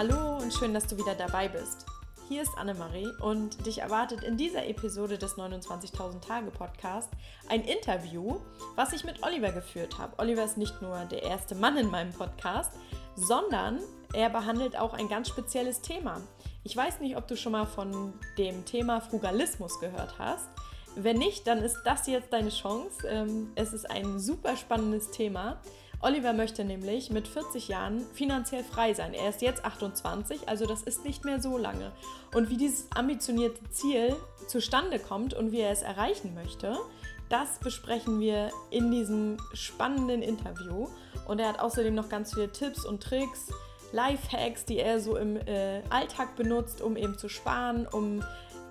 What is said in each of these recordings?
Hallo und schön, dass du wieder dabei bist. Hier ist Annemarie und dich erwartet in dieser Episode des 29.000 Tage Podcast ein Interview, was ich mit Oliver geführt habe. Oliver ist nicht nur der erste Mann in meinem Podcast, sondern er behandelt auch ein ganz spezielles Thema. Ich weiß nicht, ob du schon mal von dem Thema Frugalismus gehört hast. Wenn nicht, dann ist das jetzt deine Chance. Ähm, es ist ein super spannendes Thema. Oliver möchte nämlich mit 40 Jahren finanziell frei sein. Er ist jetzt 28, also das ist nicht mehr so lange. Und wie dieses ambitionierte Ziel zustande kommt und wie er es erreichen möchte, das besprechen wir in diesem spannenden Interview. Und er hat außerdem noch ganz viele Tipps und Tricks, Lifehacks, die er so im äh, Alltag benutzt, um eben zu sparen, um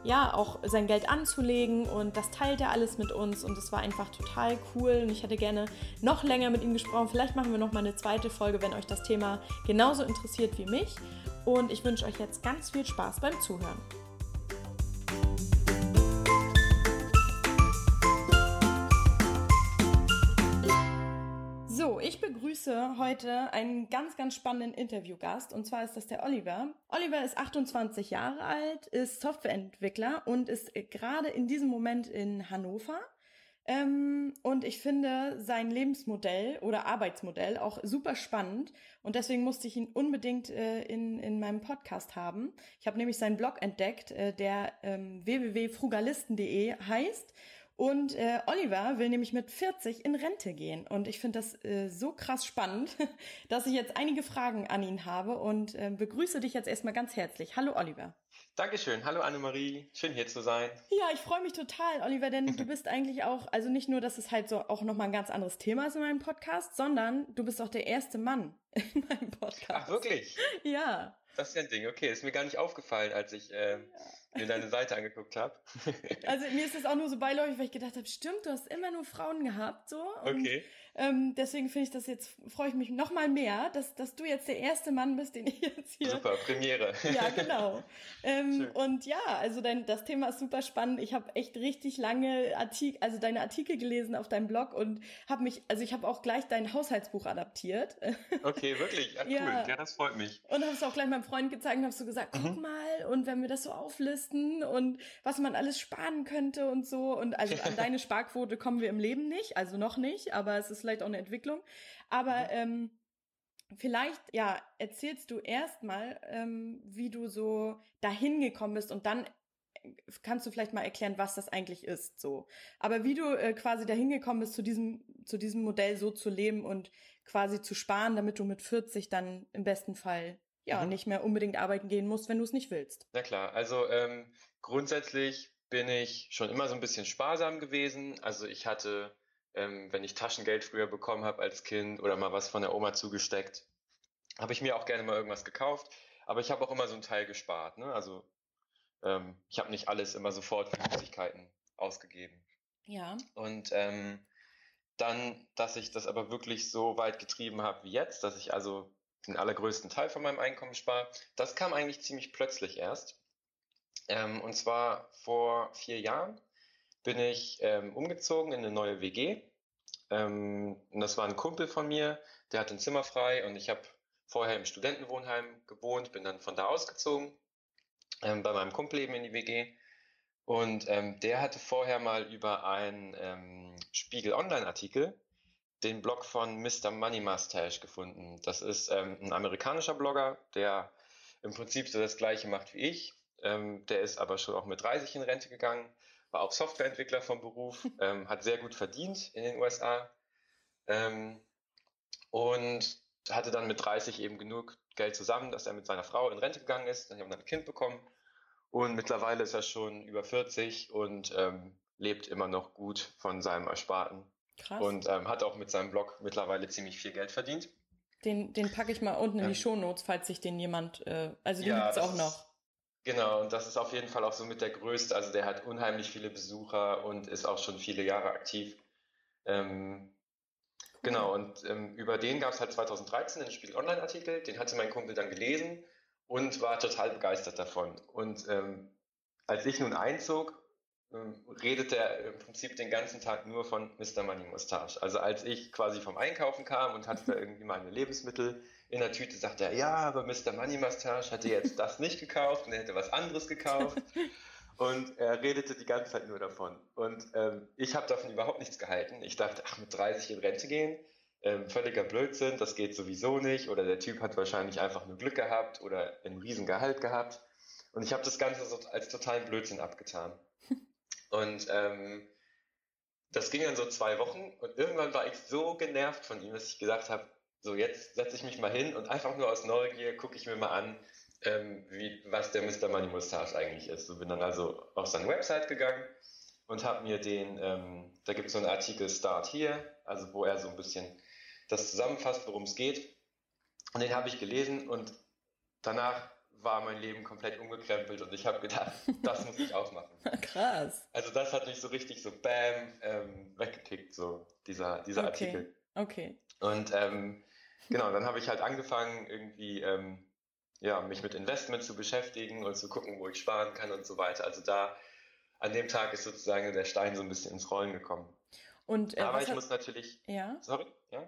ja, auch sein Geld anzulegen und das teilt er alles mit uns und es war einfach total cool und ich hätte gerne noch länger mit ihm gesprochen. Vielleicht machen wir noch mal eine zweite Folge, wenn euch das Thema genauso interessiert wie mich und ich wünsche euch jetzt ganz viel Spaß beim Zuhören. Ich begrüße heute einen ganz, ganz spannenden Interviewgast und zwar ist das der Oliver. Oliver ist 28 Jahre alt, ist Softwareentwickler und ist gerade in diesem Moment in Hannover. Ähm, und ich finde sein Lebensmodell oder Arbeitsmodell auch super spannend und deswegen musste ich ihn unbedingt äh, in, in meinem Podcast haben. Ich habe nämlich seinen Blog entdeckt, äh, der ähm, www.frugalisten.de heißt und äh, Oliver will nämlich mit 40 in Rente gehen. Und ich finde das äh, so krass spannend, dass ich jetzt einige Fragen an ihn habe und äh, begrüße dich jetzt erstmal ganz herzlich. Hallo Oliver. Dankeschön. Hallo Annemarie. Schön hier zu sein. Ja, ich freue mich total, Oliver, denn du bist eigentlich auch, also nicht nur, dass es halt so auch nochmal ein ganz anderes Thema ist in meinem Podcast, sondern du bist auch der erste Mann in meinem Podcast. Ach, wirklich? Ja. Das ist ja ein Ding. Okay, ist mir gar nicht aufgefallen, als ich äh, ja mir deine Seite angeguckt habe. also mir ist das auch nur so beiläufig, weil ich gedacht habe, stimmt, du hast immer nur Frauen gehabt, so. Und, okay. Ähm, deswegen finde ich das jetzt, freue ich mich noch mal mehr, dass, dass du jetzt der erste Mann bist, den ich jetzt hier. Super, Premiere. Ja, genau. ähm, und ja, also dein, das Thema ist super spannend. Ich habe echt richtig lange Artikel, also deine Artikel gelesen auf deinem Blog und habe mich, also ich habe auch gleich dein Haushaltsbuch adaptiert. Okay, wirklich? Ja, cool. Ja, ja das freut mich. Und habe es auch gleich meinem Freund gezeigt und habe so gesagt, guck mhm. mal, und wenn wir das so auflisten und was man alles sparen könnte und so. Und also an deine Sparquote kommen wir im Leben nicht, also noch nicht, aber es ist vielleicht auch eine Entwicklung. Aber mhm. ähm, vielleicht, ja, erzählst du erstmal, ähm, wie du so dahin gekommen bist und dann äh, kannst du vielleicht mal erklären, was das eigentlich ist, so. Aber wie du äh, quasi dahin gekommen bist, zu diesem, zu diesem Modell so zu leben und quasi zu sparen, damit du mit 40 dann im besten Fall ja mhm. nicht mehr unbedingt arbeiten gehen musst, wenn du es nicht willst. Na klar, also ähm, grundsätzlich bin ich schon immer so ein bisschen sparsam gewesen. Also ich hatte ähm, wenn ich Taschengeld früher bekommen habe als Kind oder mal was von der Oma zugesteckt, habe ich mir auch gerne mal irgendwas gekauft. Aber ich habe auch immer so einen Teil gespart. Ne? Also ähm, ich habe nicht alles immer sofort für Süßigkeiten ausgegeben. Ja. Und ähm, dann, dass ich das aber wirklich so weit getrieben habe wie jetzt, dass ich also den allergrößten Teil von meinem Einkommen spare, das kam eigentlich ziemlich plötzlich erst. Ähm, und zwar vor vier Jahren bin ich ähm, umgezogen in eine neue WG. Ähm, und das war ein Kumpel von mir, der hatte ein Zimmer frei und ich habe vorher im Studentenwohnheim gewohnt, bin dann von da ausgezogen, ähm, bei meinem Kumpel eben in die WG. Und ähm, der hatte vorher mal über einen ähm, Spiegel Online-Artikel den Blog von Mr. Money Mustache gefunden. Das ist ähm, ein amerikanischer Blogger, der im Prinzip so das gleiche macht wie ich. Ähm, der ist aber schon auch mit 30 in Rente gegangen war auch Softwareentwickler vom Beruf, ähm, hat sehr gut verdient in den USA ähm, und hatte dann mit 30 eben genug Geld zusammen, dass er mit seiner Frau in Rente gegangen ist. Dann haben wir ein Kind bekommen und mittlerweile ist er schon über 40 und ähm, lebt immer noch gut von seinem Ersparten. Krass. Und ähm, hat auch mit seinem Blog mittlerweile ziemlich viel Geld verdient. Den, den packe ich mal unten in die ähm, Shownotes, falls sich den jemand, äh, also den ja, gibt es auch noch. Genau, und das ist auf jeden Fall auch so mit der größte. Also der hat unheimlich viele Besucher und ist auch schon viele Jahre aktiv. Ähm, genau, und ähm, über den gab es halt 2013 einen Spiegel Online-Artikel, den hatte mein Kumpel dann gelesen und war total begeistert davon. Und ähm, als ich nun einzog, redet er im Prinzip den ganzen Tag nur von Mr. Money Mustache. Also als ich quasi vom Einkaufen kam und hatte da irgendwie meine Lebensmittel in der Tüte, sagte er, ja, aber Mr. Money Mustache hatte jetzt das nicht gekauft und er hätte was anderes gekauft. Und er redete die ganze Zeit nur davon. Und ähm, ich habe davon überhaupt nichts gehalten. Ich dachte, ach, mit 30 in Rente gehen, ähm, völliger Blödsinn, das geht sowieso nicht. Oder der Typ hat wahrscheinlich einfach nur Glück gehabt oder ein Riesengehalt gehabt. Und ich habe das Ganze so als totalen Blödsinn abgetan. Und ähm, das ging dann so zwei Wochen und irgendwann war ich so genervt von ihm, dass ich gesagt habe, so jetzt setze ich mich mal hin und einfach nur aus Neugier gucke ich mir mal an, ähm, wie, was der Mr. Money Mustache eigentlich ist. So bin dann also auf seine Website gegangen und habe mir den, ähm, da gibt es so einen Artikel Start Here, also wo er so ein bisschen das zusammenfasst, worum es geht. Und den habe ich gelesen und danach war mein Leben komplett umgekrempelt und ich habe gedacht, das muss ich auch machen. Krass. Also das hat mich so richtig so bam ähm, weggekickt, so dieser, dieser okay. Artikel. Okay. Und ähm, genau, dann habe ich halt angefangen, irgendwie ähm, ja, mich mit Investment zu beschäftigen und zu gucken, wo ich sparen kann und so weiter. Also da an dem Tag ist sozusagen der Stein so ein bisschen ins Rollen gekommen. Und, äh, Aber ich hat... muss natürlich, ja? sorry, ja,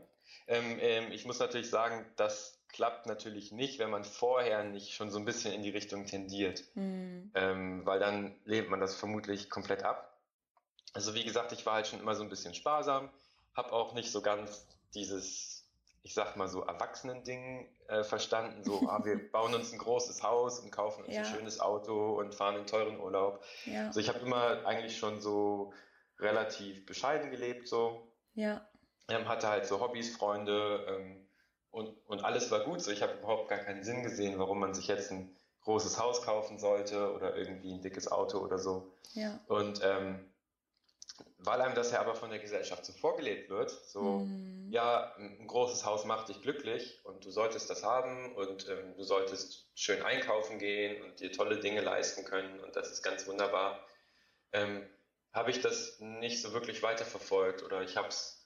ähm, ähm, ich muss natürlich sagen, das klappt natürlich nicht, wenn man vorher nicht schon so ein bisschen in die Richtung tendiert, mhm. ähm, weil dann lehnt man das vermutlich komplett ab. Also wie gesagt, ich war halt schon immer so ein bisschen sparsam, habe auch nicht so ganz dieses, ich sag mal so Erwachsenen-Ding äh, verstanden, so ah, wir bauen uns ein großes Haus und kaufen uns Ja. ein schönes Auto und fahren einen teuren Urlaub. Ja. Also ich habe immer eigentlich schon so relativ bescheiden gelebt, so Ja. ähm, hatte halt so Hobbys, Freunde ähm, und, und alles war gut. So, ich habe überhaupt gar keinen Sinn gesehen, warum man sich jetzt ein großes Haus kaufen sollte oder irgendwie ein dickes Auto oder so. Ja. Und ähm, weil einem das ja aber von der Gesellschaft so vorgelebt wird, so, Mhm. ja, ein großes Haus macht dich glücklich und du solltest das haben und ähm, du solltest schön einkaufen gehen und dir tolle Dinge leisten können und das ist ganz wunderbar, ähm, habe ich das nicht so wirklich weiterverfolgt oder ich habe es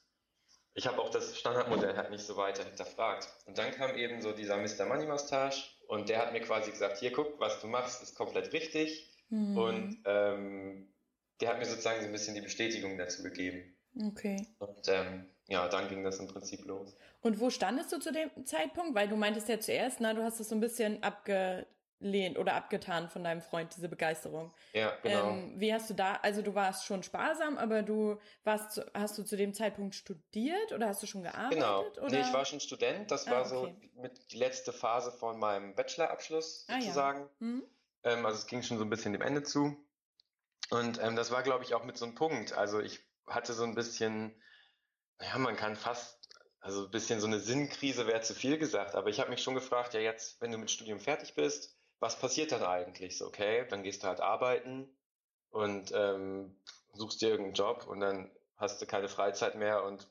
ich habe auch das Standardmodell halt nicht so weiter hinterfragt. Und dann kam eben so dieser Mr. Money Mustache und der hat mir quasi gesagt, hier guck, was du machst, ist komplett richtig. Mhm. Und ähm, der hat mir sozusagen so ein bisschen die Bestätigung dazu gegeben. okay. Und ähm, ja, dann ging das im Prinzip los. Und wo standest du zu dem Zeitpunkt? Weil du meintest ja zuerst, na, du hast es so ein bisschen abgelehnt oder abgetan von deinem Freund, diese Begeisterung. Ja, genau. Ähm, wie hast du da, also du warst schon sparsam, aber du warst, hast du zu dem Zeitpunkt studiert oder hast du schon gearbeitet? Genau. Oder? Nee, ich war schon Student. Das Ah, war so okay. mit die letzte Phase von meinem Bachelorabschluss Ah, ja. sozusagen. Hm? Ähm, also es ging schon so ein bisschen dem Ende zu. Und ähm, das war, glaube ich, auch mit so einem Punkt. Also ich hatte so ein bisschen, ja, man kann fast, also ein bisschen so eine Sinnkrise wäre zu viel gesagt, aber ich habe mich schon gefragt, ja jetzt, wenn du mit Studium fertig bist, was passiert dann eigentlich? So, okay, dann gehst du halt arbeiten und ähm, suchst dir irgendeinen Job und dann hast du keine Freizeit mehr und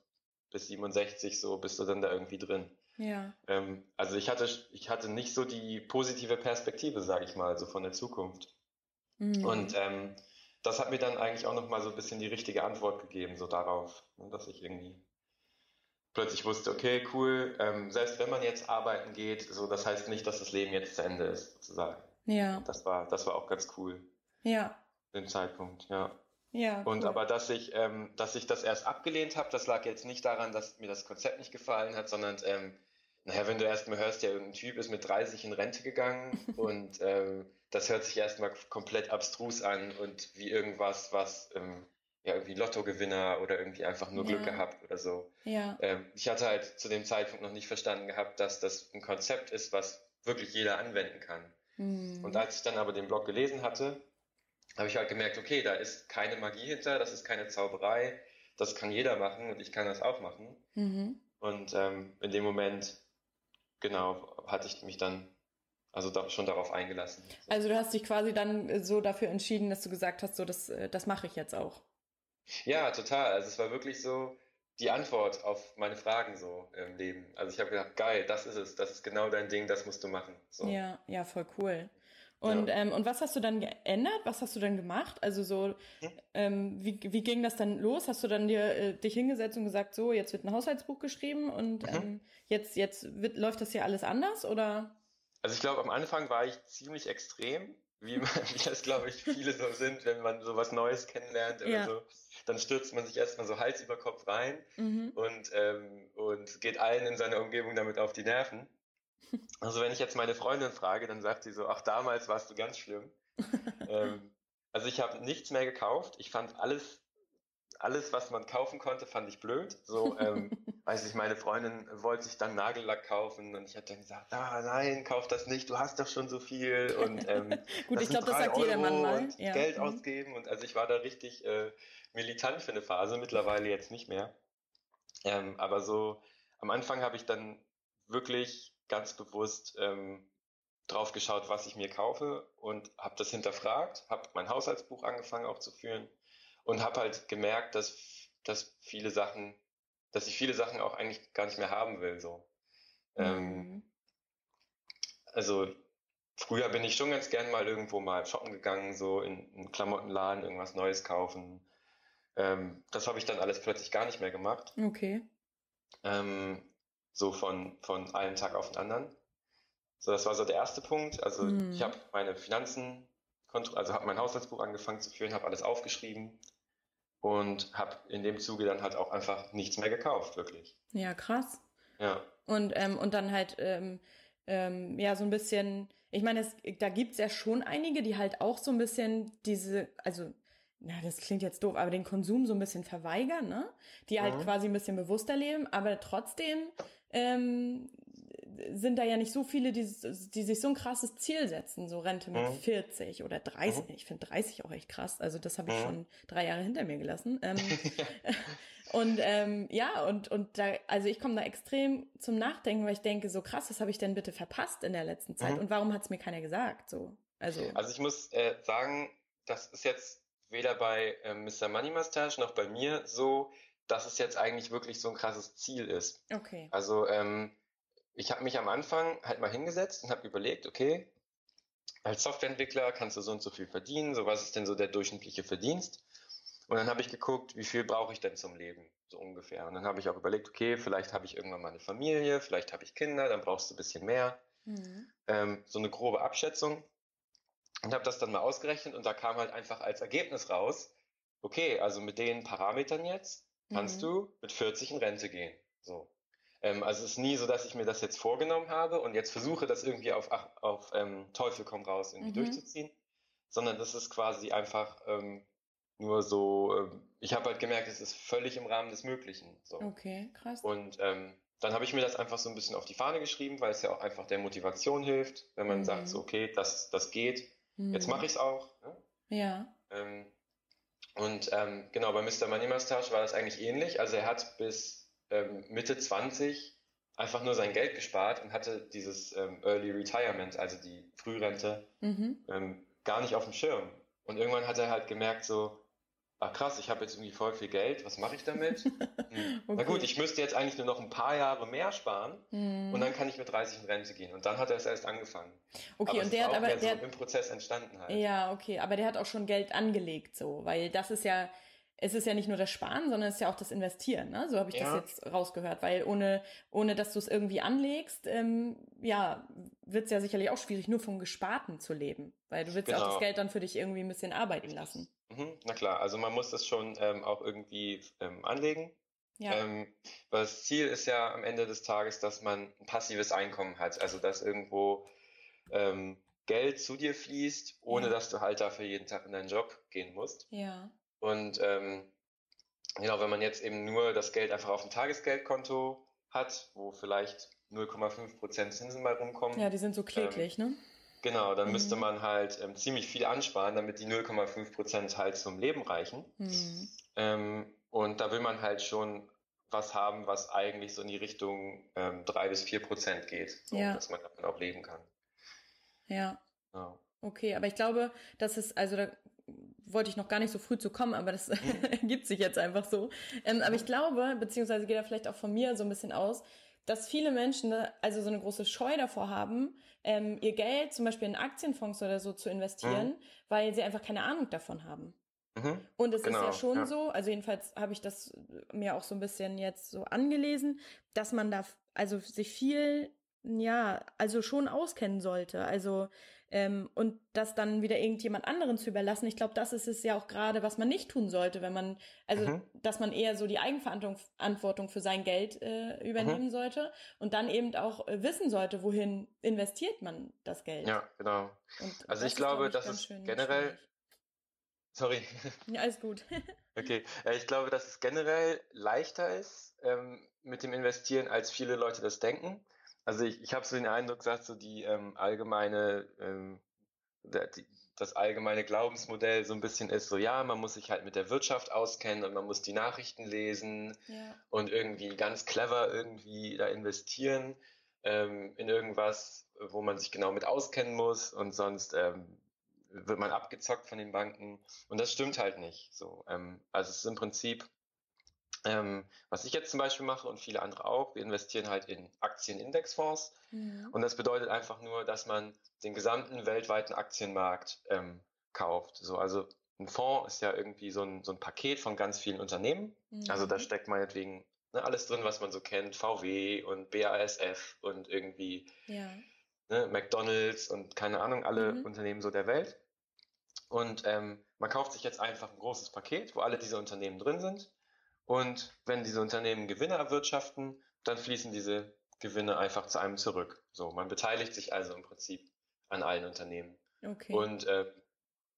bis 67 so bist du dann da irgendwie drin. Ja. Ähm, also ich hatte, ich hatte nicht so die positive Perspektive, sage ich mal, so von der Zukunft. Mhm. Und ähm, das hat mir dann eigentlich auch nochmal so ein bisschen die richtige Antwort gegeben, so darauf, ne, dass ich irgendwie plötzlich wusste, okay, cool, ähm, selbst wenn man jetzt arbeiten geht, so das heißt nicht, dass das Leben jetzt zu Ende ist, sozusagen. ja. Das war, das war auch ganz cool, Ja. den Zeitpunkt, ja. Ja. Und cool. aber dass ich, ähm, dass ich das erst abgelehnt habe, das lag jetzt nicht daran, dass mir das Konzept nicht gefallen hat, sondern ähm, naja, wenn du erstmal hörst, ja, irgendein Typ ist mit 30 in Rente gegangen und ähm, das hört sich erstmal komplett abstrus an und wie irgendwas, was ähm, ja irgendwie Lottogewinner oder irgendwie einfach nur Glück Ja. gehabt oder so. Ja. Ähm, ich hatte halt zu dem Zeitpunkt noch nicht verstanden gehabt, dass das ein Konzept ist, was wirklich jeder anwenden kann. Mhm. Und als ich dann aber den Blog gelesen hatte, habe ich halt gemerkt, okay, da ist keine Magie hinter, das ist keine Zauberei, das kann jeder machen und ich kann das auch machen. Mhm. Und ähm, in dem Moment, genau, hatte ich mich dann also da, schon darauf eingelassen. Also du hast dich quasi dann äh, so dafür entschieden, dass du gesagt hast, so das, äh, das mache ich jetzt auch. Ja, total. Also es war wirklich so die Antwort auf meine Fragen so im Leben. Also ich habe gedacht, geil, das ist es, das ist genau dein Ding, das musst du machen. So. Ja, ja, voll cool. Und, Ja. ähm, und was hast du dann geändert? Was hast du dann gemacht? Also so, Hm? ähm, wie, wie ging das dann los? Hast du dann dir äh, dich hingesetzt und gesagt, so, jetzt wird ein Haushaltsbuch geschrieben und Mhm. ähm, jetzt, jetzt wird, läuft das hier alles anders? Oder? Also ich glaube, am Anfang war ich ziemlich extrem, wie, man, wie das, glaube ich, viele so sind, wenn man so was Neues kennenlernt oder ja. so. Dann stürzt man sich erstmal so Hals über Kopf rein mhm. und, ähm, und geht allen in seiner Umgebung damit auf die Nerven. Also wenn ich jetzt meine Freundin frage, dann sagt sie so, ach damals warst du ganz schlimm. ähm, also ich habe nichts mehr gekauft. Ich fand alles alles, was man kaufen konnte, fand ich blöd. So, ähm, weiß ich, meine Freundin wollte sich dann Nagellack kaufen und ich hatte dann gesagt, ah, nein, kauf das nicht, du hast doch schon so viel und ähm, gut, ich glaube, das sagt jeder Mann mal. Ja. Geld mhm. ausgeben und also ich war da richtig äh, militant für eine Phase, mittlerweile jetzt nicht mehr. Ähm, aber so am Anfang habe ich dann wirklich ganz bewusst ähm, drauf geschaut, was ich mir kaufe und habe das hinterfragt, habe mein Haushaltsbuch angefangen auch zu führen und habe halt gemerkt, dass, dass viele Sachen, dass ich viele Sachen auch eigentlich gar nicht mehr haben will. So. Ähm, mhm. Ähm, also früher bin ich schon ganz gern mal irgendwo mal shoppen gegangen, so in einen Klamottenladen, irgendwas Neues kaufen. Ähm, das habe ich dann alles plötzlich gar nicht mehr gemacht. Okay. Ähm, so von, von einem Tag auf den anderen. So, das war so der erste Punkt. Also mhm. ich habe meine Finanzen, also habe mein Haushaltsbuch angefangen zu führen, habe alles aufgeschrieben, und habe in dem Zuge dann halt auch einfach nichts mehr gekauft, wirklich. Ja, krass. Ja. Und, ähm, und dann halt, ähm, ähm, ja, so ein bisschen, ich meine, es, da gibt's ja schon einige, die halt auch so ein bisschen diese, also, na, das klingt jetzt doof, aber den Konsum so ein bisschen verweigern, ne? Die halt mhm. quasi ein bisschen bewusster leben, aber trotzdem ähm, sind da ja nicht so viele, die, die sich so ein krasses Ziel setzen, so Rente mit mhm. 40 oder 30. Mhm. Ich finde 30 auch echt krass. Also das habe ich mhm. schon drei Jahre hinter mir gelassen. Ähm, und ähm, ja, und, und da, also ich komme da extrem zum Nachdenken, weil ich denke, so krass, was habe ich denn bitte verpasst in der letzten Zeit? Mhm. Und warum hat es mir keiner gesagt? So, also. also ich muss äh, sagen, das ist jetzt weder bei äh, Mr. Money Mustache noch bei mir so, dass es jetzt eigentlich wirklich so ein krasses Ziel ist. Okay. Also ähm, ich habe mich am Anfang halt mal hingesetzt und habe überlegt, okay, als Softwareentwickler kannst du so und so viel verdienen, so was ist denn so der durchschnittliche Verdienst? Und dann habe ich geguckt, wie viel brauche ich denn zum Leben, so ungefähr. Und dann habe ich auch überlegt, okay, vielleicht habe ich irgendwann mal eine Familie, vielleicht habe ich Kinder, dann brauchst du ein bisschen mehr. Mhm. Ähm, so eine grobe Abschätzung. Und habe das dann mal ausgerechnet und da kam halt einfach als Ergebnis raus, okay, also mit den Parametern jetzt kannst mhm. du mit 40 in Rente gehen. So. Ähm, also es ist nie so, dass ich mir das jetzt vorgenommen habe und jetzt versuche, das irgendwie auf, auf ähm, Teufel komm raus irgendwie mhm. durchzuziehen, sondern das ist quasi einfach ähm, nur so, ähm, ich habe halt gemerkt, es ist völlig im Rahmen des Möglichen. So. Okay, krass. Und ähm, dann habe ich mir das einfach so ein bisschen auf die Fahne geschrieben, weil es ja auch einfach der Motivation hilft, wenn man mhm. sagt, so, okay, das, das geht, mhm. jetzt mache ich es auch. Ne? Ja. Ähm, und ähm, genau, bei Mr. Money Mustache war das eigentlich ähnlich. Also er hat bis ähm, Mitte 20 einfach nur sein Geld gespart und hatte dieses ähm, Early Retirement, also die Frührente, mhm. ähm, gar nicht auf dem Schirm. Und irgendwann hat er halt gemerkt, so, ah krass, ich habe jetzt irgendwie voll viel Geld, was mache ich damit? Hm. okay. Na gut, ich müsste jetzt eigentlich nur noch ein paar Jahre mehr sparen mhm. und dann kann ich mit 30 in Rente gehen. Und dann hat er es erst angefangen. Okay, aber und der hat aber der so im Prozess entstanden halt. Ja, okay, aber der hat auch schon Geld angelegt, so, weil das ist ja es ist ja nicht nur das Sparen, sondern es ist ja auch das Investieren. Ne? So habe ich ja. das jetzt rausgehört, weil ohne, ohne dass du es irgendwie anlegst, ähm, ja, wird es ja sicherlich auch schwierig, nur vom Gesparten zu leben, weil du willst genau. ja auch das genau. Geld dann für dich irgendwie ein bisschen arbeiten lassen. Mhm, na klar, also man muss das schon ähm, auch irgendwie ähm, anlegen. Ja. Ähm, weil das Ziel ist ja am Ende des Tages, dass man ein passives Einkommen hat, also dass irgendwo ähm, Geld zu dir fließt, ohne ja. dass du halt dafür jeden Tag in deinen Job gehen musst. Ja. Und ähm, genau, wenn man jetzt eben nur das Geld einfach auf dem Tagesgeldkonto hat, wo vielleicht 0,5% Zinsen mal rumkommen. Ja, die sind so kläglich, ähm, ne? Genau, dann mhm. müsste man halt ähm, ziemlich viel ansparen, damit die 0,5% halt zum Leben reichen. Mhm. Ähm, und da will man halt schon was haben, was eigentlich so in die Richtung ähm, 3 bis 4% geht, so, ja. dass man damit auch leben kann. Ja. ja. Okay, aber ich glaube, das ist, also da wollte ich noch gar nicht so früh zu kommen, aber das mhm. ergibt sich jetzt einfach so. Ähm, aber ich glaube, beziehungsweise geht da vielleicht auch von mir so ein bisschen aus, dass viele Menschen also so eine große Scheu davor haben, ähm, ihr Geld zum Beispiel in Aktienfonds oder so zu investieren, mhm. weil sie einfach keine Ahnung davon haben. Mhm. Und es genau, ist ja schon ja. so, also jedenfalls habe ich das mir auch so ein bisschen jetzt so angelesen, dass man da also sich viel ja, also schon auskennen sollte. Also ähm, und das dann wieder irgendjemand anderen zu überlassen. Ich glaube, das ist es ja auch gerade, was man nicht tun sollte, wenn man, also mhm. dass man eher so die Eigenverantwortung für sein Geld äh, übernehmen mhm. sollte und dann eben auch äh, wissen sollte, wohin investiert man das Geld. Ja, genau. Und also ich glaube, das ist generell. Schwierig. Sorry. Ja, alles gut. okay, ich glaube, dass es generell leichter ist ähm, mit dem Investieren, als viele Leute das denken. Also ich, ich habe so den Eindruck, sagt so die ähm, allgemeine, ähm, der, die, das allgemeine Glaubensmodell so ein bisschen ist so, ja, man muss sich halt mit der Wirtschaft auskennen und man muss die Nachrichten lesen ja. und irgendwie ganz clever irgendwie da investieren ähm, in irgendwas, wo man sich genau mit auskennen muss und sonst ähm, wird man abgezockt von den Banken und das stimmt halt nicht. So, ähm, also es ist im Prinzip ähm, was ich jetzt zum Beispiel mache und viele andere auch, wir investieren halt in Aktienindexfonds. Mhm. Und das bedeutet einfach nur, dass man den gesamten weltweiten Aktienmarkt ähm, kauft. So, also ein Fonds ist ja irgendwie so ein, so ein Paket von ganz vielen Unternehmen. Mhm. Also da steckt meinetwegen ne, alles drin, was man so kennt, VW und BASF und irgendwie ja. ne, McDonalds und keine Ahnung, alle mhm. Unternehmen so der Welt. Und ähm, man kauft sich jetzt einfach ein großes Paket, wo alle diese Unternehmen drin sind. Und wenn diese Unternehmen Gewinne erwirtschaften, dann fließen diese Gewinne einfach zu einem zurück. So, man beteiligt sich also im Prinzip an allen Unternehmen. Okay. Und äh,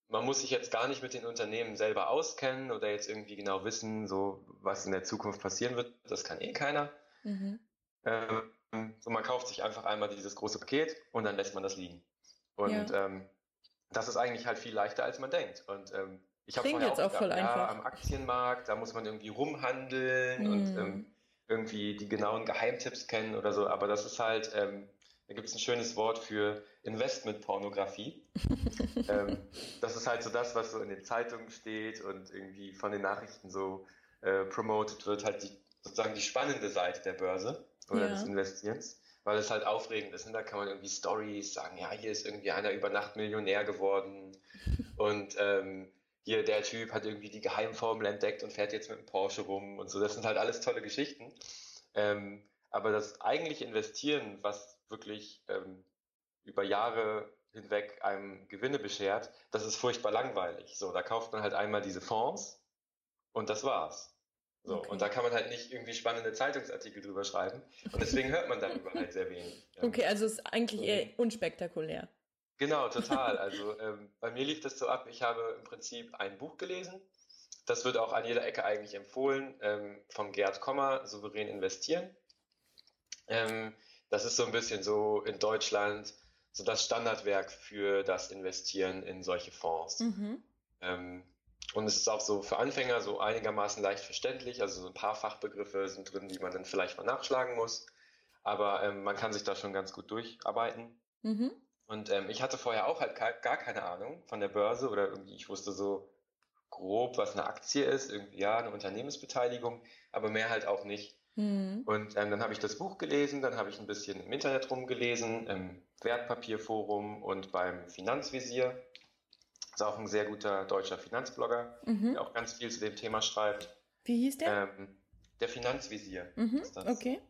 man muss sich jetzt gar nicht mit den Unternehmen selber auskennen oder jetzt irgendwie genau wissen, so was in der Zukunft passieren wird. Das kann eh keiner. Mhm. Ähm, so, man kauft sich einfach einmal dieses große Paket und dann lässt man das liegen. Und ja. ähm, das ist eigentlich halt viel leichter, als man denkt. Und ähm, ich habe vorher jetzt auch, auch voll gedacht, ja, am Aktienmarkt, da muss man irgendwie rumhandeln mm. und ähm, irgendwie die genauen Geheimtipps kennen oder so. Aber das ist halt, ähm, da gibt es ein schönes Wort für Investmentpornografie. ähm, das ist halt so das, was so in den Zeitungen steht und irgendwie von den Nachrichten so äh, promoted wird, halt die, sozusagen die spannende Seite der Börse oder ja. des Investierens weil es halt aufregend ist. Und da kann man irgendwie Stories sagen, ja, hier ist irgendwie einer über Nacht Millionär geworden und ähm, hier der Typ hat irgendwie die Geheimformel entdeckt und fährt jetzt mit dem Porsche rum und so. Das sind halt alles tolle Geschichten. Ähm, aber das eigentliche Investieren, was wirklich ähm, über Jahre hinweg einem Gewinne beschert, das ist furchtbar langweilig. So, da kauft man halt einmal diese Fonds und das war's. So, okay. und da kann man halt nicht irgendwie spannende Zeitungsartikel drüber schreiben. Und deswegen hört man darüber halt sehr wenig. Okay, also es ist eigentlich eher unspektakulär. Genau, total. Also ähm, bei mir lief das so ab, ich habe im Prinzip ein Buch gelesen. Das wird auch an jeder Ecke eigentlich empfohlen, ähm, von Gerd Kommer, Souverän investieren. Ähm, das ist so ein bisschen so in Deutschland so das Standardwerk für das Investieren in solche Fonds. Mhm. Ähm, und es ist auch so für Anfänger so einigermaßen leicht verständlich. Also so ein paar Fachbegriffe sind drin, die man dann vielleicht mal nachschlagen muss. Aber ähm, man kann sich da schon ganz gut durcharbeiten. Mhm. Und ähm, ich hatte vorher auch halt gar keine Ahnung von der Börse oder irgendwie, ich wusste so grob, was eine Aktie ist, irgendwie ja, eine Unternehmensbeteiligung, aber mehr halt auch nicht. Mhm. Und ähm, dann habe ich das Buch gelesen, dann habe ich ein bisschen im Internet rumgelesen, im Wertpapierforum und beim Finanzvisier. Ist auch ein sehr guter deutscher Finanzblogger, mhm. der auch ganz viel zu dem Thema schreibt. Wie hieß der? Ähm, der Finanzvisier. Mhm. Okay.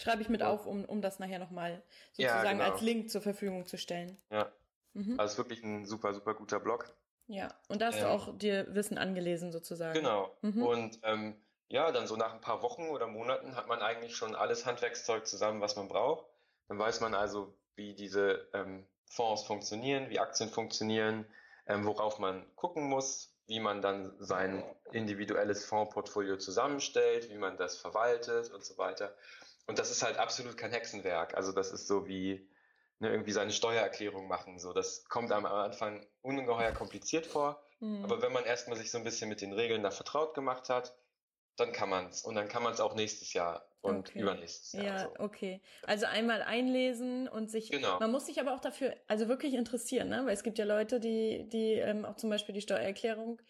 Schreibe ich mit ja. auf, um, um das nachher nochmal sozusagen ja, genau. als Link zur Verfügung zu stellen. Ja. Mhm. Also wirklich ein super, super guter Blog. Ja, und da hast ähm, du auch dir Wissen angelesen sozusagen. Genau. Mhm. Und ähm, ja, dann so nach ein paar Wochen oder Monaten hat man eigentlich schon alles Handwerkszeug zusammen, was man braucht. Dann weiß man also, wie diese ähm, Fonds funktionieren, wie Aktien funktionieren, ähm, worauf man gucken muss, wie man dann sein individuelles Fondsportfolio zusammenstellt, wie man das verwaltet und so weiter. Und das ist halt absolut kein Hexenwerk. Also das ist so wie ne, irgendwie seine Steuererklärung machen. So, das kommt am Anfang ungeheuer kompliziert vor. Mhm. Aber wenn man erstmal sich so ein bisschen mit den Regeln da vertraut gemacht hat, dann kann man es. Und dann kann man es auch nächstes Jahr und okay. übernächstes Jahr. Ja, so. okay. Also einmal einlesen und sich. Genau. Man muss sich aber auch dafür, also wirklich interessieren, ne? Weil es gibt ja Leute, die, die ähm, auch zum Beispiel die Steuererklärung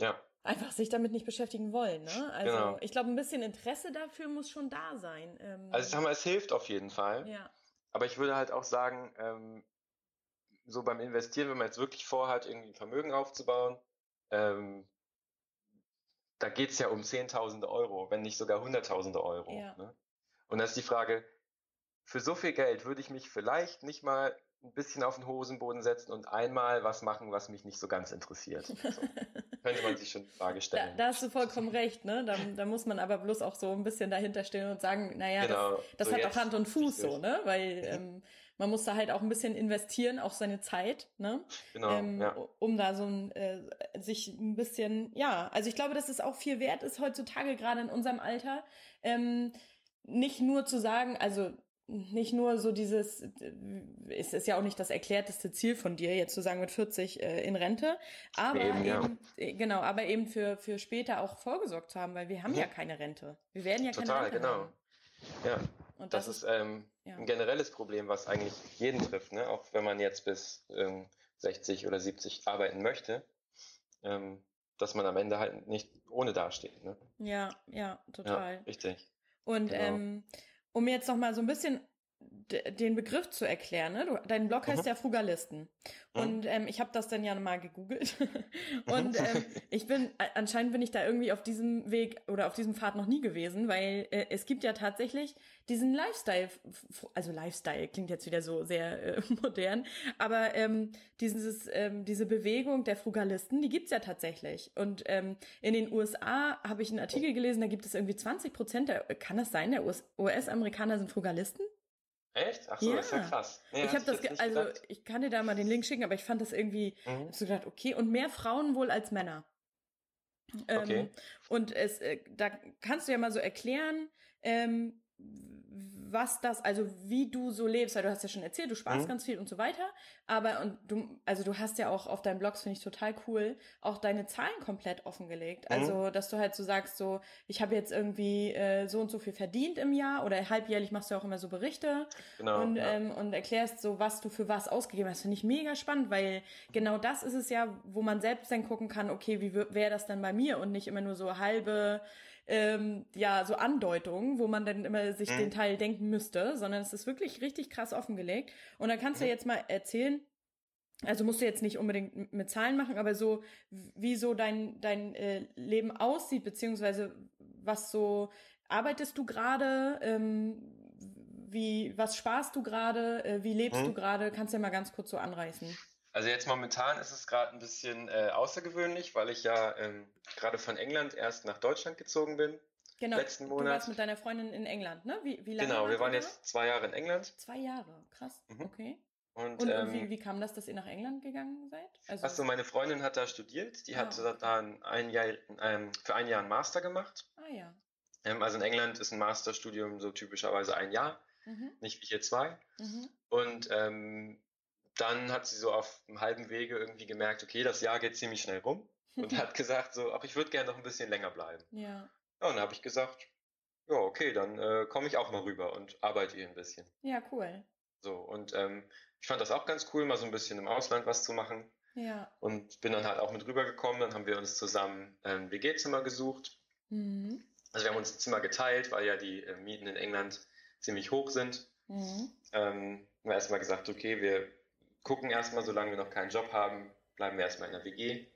ja einfach sich damit nicht beschäftigen wollen. Ne? Also genau. ich glaube, ein bisschen Interesse dafür muss schon da sein. Ähm, also ich sag mal, es hilft auf jeden Fall. Ja. Aber ich würde halt auch sagen, ähm, so beim Investieren, wenn man jetzt wirklich vorhat, irgendwie ein Vermögen aufzubauen, ähm, da geht es ja um Zehntausende Euro, wenn nicht sogar Hunderttausende Euro. Ja. Ne? Und da ist die Frage, für so viel Geld würde ich mich vielleicht nicht mal ein bisschen auf den Hosenboden setzen und einmal was machen, was mich nicht so ganz interessiert. So. Könnte man sich schon die Frage stellen. Da, da hast du vollkommen recht, ne? Da, da, muss man aber bloß auch so ein bisschen dahinter stehen und sagen, naja, genau. das, das so hat auch Hand und Fuß so, ne? Weil ähm, man muss da halt auch ein bisschen investieren, auch seine Zeit, ne? Genau, ähm, ja. Um da so ein, äh, sich ein bisschen, ja, also ich glaube, dass es auch viel wert ist heutzutage, gerade in unserem Alter, ähm, nicht nur zu sagen, also nicht nur so dieses, es ist ja auch nicht das erklärteste Ziel von dir, jetzt zu sagen mit 40 äh, in Rente, aber eben, ja. eben, äh, genau, aber eben für, für später auch vorgesorgt zu haben, weil wir haben ja, ja keine Rente. Wir werden ja Total, keine Rente genau. haben. Ja. Und das, das ist ähm, ja. ein generelles Problem, was eigentlich jeden trifft, ne? auch wenn man jetzt bis ähm, 60 oder 70 arbeiten möchte, ähm, dass man am Ende halt nicht ohne dasteht. Ne? Ja, ja, total. Ja, richtig. Und genau. ähm, um jetzt noch mal so ein bisschen den Begriff zu erklären. Ne? Du, dein Blog heißt mhm. ja Frugalisten. Mhm. Und ähm, ich habe das dann ja mal gegoogelt. und ähm, ich bin, anscheinend bin ich da irgendwie auf diesem Weg oder auf diesem Pfad noch nie gewesen, weil äh, es gibt ja tatsächlich diesen Lifestyle, also Lifestyle klingt jetzt wieder so sehr äh, modern, aber ähm, dieses, ähm, diese Bewegung der Frugalisten, die gibt's ja tatsächlich. Und ähm, in den USA habe ich einen Artikel gelesen, da gibt es irgendwie 20 Prozent, der, kann das sein, der US-Amerikaner sind Frugalisten? Echt? Ach so, ja. ist ja krass. Nee, ich habe das, also gedacht. ich kann dir da mal den Link schicken, aber ich fand das irgendwie, mhm. so gedacht, okay, und mehr Frauen wohl als Männer. Okay. Ähm, und es, äh, da kannst du ja mal so erklären, ähm, was das, also wie du so lebst, weil du hast ja schon erzählt, du sparst mhm. ganz viel und so weiter, aber und du, also du hast ja auch auf deinen Blogs, finde ich total cool, auch deine Zahlen komplett offengelegt. Mhm. Also, dass du halt so sagst, so, ich habe jetzt irgendwie äh, so und so viel verdient im Jahr oder halbjährlich machst du auch immer so Berichte genau, und, ja. ähm, und erklärst so, was du für was ausgegeben hast. Finde ich mega spannend, weil genau das ist es ja, wo man selbst dann gucken kann, okay, wie wäre das dann bei mir und nicht immer nur so halbe ähm, ja, so Andeutungen, wo man dann immer sich mhm. den Teil denken müsste, sondern es ist wirklich richtig krass offengelegt. Und dann kannst mhm. du jetzt mal erzählen, also musst du jetzt nicht unbedingt mit Zahlen machen, aber so, wie so dein, dein äh, Leben aussieht, beziehungsweise was so, arbeitest du gerade, ähm, wie, was sparst du gerade, äh, wie lebst mhm. du gerade, kannst du ja mal ganz kurz so anreißen. Also jetzt momentan ist es gerade ein bisschen äh, außergewöhnlich, weil ich ja ähm, gerade von England erst nach Deutschland gezogen bin. Genau. Letzten Monat. Du warst mit deiner Freundin in England, ne? Wie, wie lange? Genau, wir waren jetzt zwei Jahre in England. Zwei Jahre, krass. Mhm. Okay. Und, und, ähm, wie, wie, kam das, dass ihr nach England gegangen seid? Also, Achso, meine Freundin hat da studiert. Die ah, hat okay. da ein Jahr, ähm, für ein Jahr einen Master gemacht. Ah ja. Ähm, also in England ist ein Masterstudium so typischerweise ein Jahr, mhm. nicht wie hier zwei. Mhm. Und ähm, dann hat sie so auf einem halben Wege irgendwie gemerkt, okay, das Jahr geht ziemlich schnell rum und hat gesagt so, ach, ich würde gerne noch ein bisschen länger bleiben. Ja. Ja, und dann habe ich gesagt, ja, okay, dann äh, komme ich auch mal rüber und arbeite hier ein bisschen. Ja, cool. So, und ähm, ich fand das auch ganz cool, mal so ein bisschen im Ausland was zu machen. Ja. Und bin dann halt auch mit rübergekommen, dann haben wir uns zusammen ein WG-Zimmer gesucht. Mhm. Also wir haben uns ein Zimmer geteilt, weil ja die äh, Mieten in England ziemlich hoch sind. Mhm. Ähm, haben wir erstmal gesagt, okay, wir gucken erstmal, solange wir noch keinen Job haben, bleiben wir erstmal in der WG.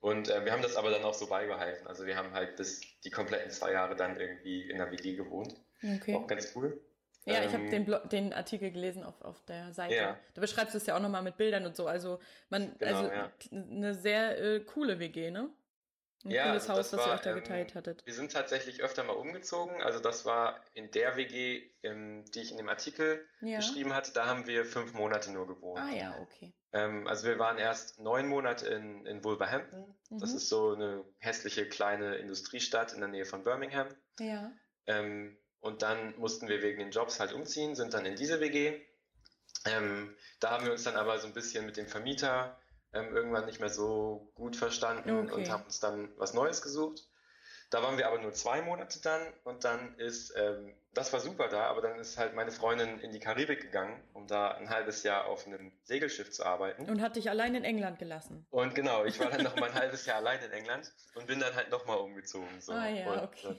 Und äh, wir haben das aber dann auch so beibehalten. Also wir haben halt bis die kompletten zwei Jahre dann irgendwie in der WG gewohnt. Okay. Auch ganz cool. Ja, ähm, ich habe den, den Artikel gelesen auf, auf der Seite. Ja. Du beschreibst es ja auch nochmal mit Bildern und so. Also man, genau, also ja. eine sehr äh, coole WG, ne? Ja, cooles also Haus, was war, ihr euch da ähm, geteilt hattet. Wir sind tatsächlich öfter mal umgezogen. Also das war in der WG, ähm, die ich in dem Artikel ja. geschrieben hatte, da haben wir fünf Monate nur gewohnt. Ah ja, okay. Ähm, also wir waren erst neun Monate in, in Wolverhampton. Mhm. Das ist so eine hässliche kleine Industriestadt in der Nähe von Birmingham. Ja. Ähm, und dann mussten wir wegen den Jobs halt umziehen, sind dann in diese WG. Ähm, da haben wir uns dann aber so ein bisschen mit dem Vermieter ähm, irgendwann nicht mehr so gut verstanden okay. und haben uns dann was Neues gesucht. Da waren wir aber nur zwei Monate dann und dann ist, ähm, das war super da, aber dann ist halt meine Freundin in die Karibik gegangen, um da ein halbes Jahr auf einem Segelschiff zu arbeiten. Und hat dich allein in England gelassen. Und genau, ich war dann noch mal ein halbes Jahr allein in England und bin dann halt nochmal umgezogen. So. Ah ja, und, okay.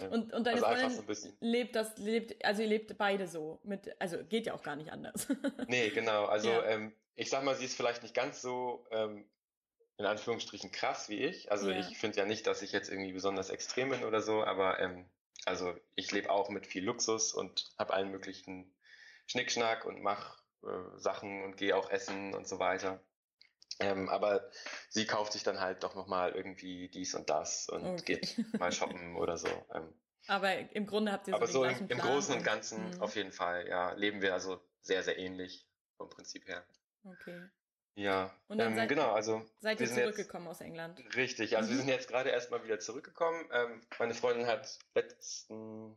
Und, und, und deine also Freundin so lebt das, lebt, also ihr lebt beide so mit, also geht ja auch gar nicht anders. nee, genau, also ja. ähm, ich sag mal, sie ist vielleicht nicht ganz so ähm, in Anführungsstrichen krass wie ich. Also ja. ich finde ja nicht, dass ich jetzt irgendwie besonders extrem bin oder so, aber ähm, also ich lebe auch mit viel Luxus und habe allen möglichen Schnickschnack und mache äh, Sachen und gehe auch essen und so weiter. Ähm, aber sie kauft sich dann halt doch nochmal irgendwie dies und das und okay. geht mal shoppen oder so. Ähm, aber im Grunde habt ihr so Aber so im, im Großen und Ganzen und, auf jeden Fall, ja, leben wir also sehr, sehr ähnlich vom Prinzip her. Okay. Ja, und dann ähm, seid, genau, also seid ihr zurückgekommen jetzt, aus England. Richtig, also mhm. wir sind jetzt gerade erstmal wieder zurückgekommen. Ähm, meine Freundin hat letzten,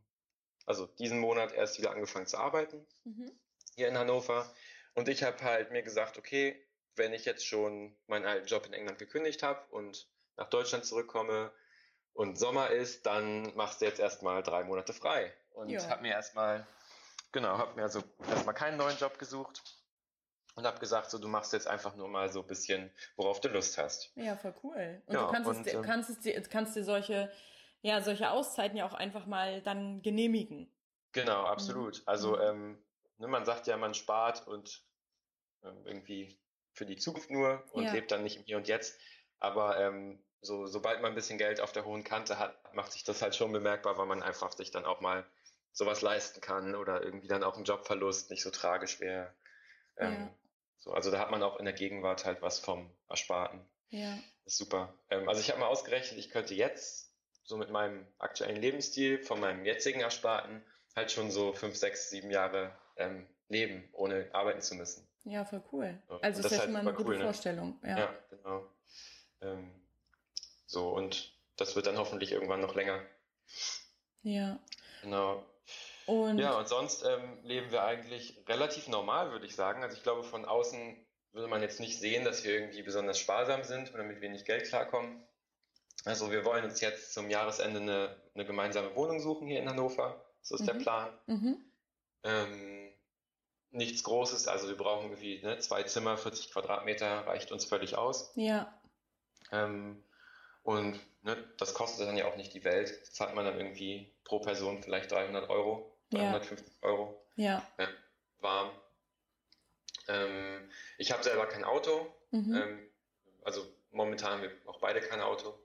also diesen Monat erst wieder angefangen zu arbeiten mhm. hier in Hannover. Und ich habe halt mir gesagt, okay, wenn ich jetzt schon meinen alten Job in England gekündigt habe und nach Deutschland zurückkomme und Sommer ist, dann machst du jetzt erstmal drei Monate frei. Und habe mir erstmal, genau, habe mir also erstmal keinen neuen Job gesucht und habe gesagt, so du machst jetzt einfach nur mal so ein bisschen, worauf du Lust hast. Ja, voll cool. Und ja, du kannst, und, es, ähm, kannst, es, kannst dir solche, ja, solche Auszeiten ja auch einfach mal dann genehmigen. Genau, absolut. Mhm. Also mhm. ähm, ne, man sagt ja, man spart und ähm, irgendwie für die Zukunft nur und ja. lebt dann nicht im Hier und Jetzt. Aber ähm, so, sobald man ein bisschen Geld auf der hohen Kante hat, macht sich das halt schon bemerkbar, weil man einfach sich dann auch mal sowas leisten kann oder irgendwie dann auch ein Jobverlust nicht so tragisch wäre. Ähm, ja. So, also da hat man auch in der Gegenwart halt was vom Ersparten. Ja. Das ist super. Ähm, also ich habe mal ausgerechnet, ich könnte jetzt so mit meinem aktuellen Lebensstil, von meinem jetzigen Ersparten, halt schon so fünf, sechs, sieben Jahre ähm, leben, ohne arbeiten zu müssen. Ja, voll cool. Also das ist ja schon mal eine gute cool, ne? Vorstellung. Ja, ja genau. Ähm, so, und das wird dann hoffentlich irgendwann noch länger. Ja. Genau. Und ja, und sonst ähm, leben wir eigentlich relativ normal, würde ich sagen. Also ich glaube, von außen würde man jetzt nicht sehen, dass wir irgendwie besonders sparsam sind oder mit wenig Geld klarkommen. Also wir wollen uns jetzt zum Jahresende eine, eine gemeinsame Wohnung suchen hier in Hannover. So ist mhm. der Plan. Mhm. Ähm, nichts Großes, also wir brauchen irgendwie ne, zwei Zimmer, 40 Quadratmeter, reicht uns völlig aus. Ja. Ähm, und ne, das kostet dann ja auch nicht die Welt. Das zahlt man dann irgendwie pro Person vielleicht 300 Euro, 350 ja. Euro. Ja. ja warm. Ähm, ich habe selber kein Auto. Mhm. Ähm, also momentan haben wir auch beide kein Auto.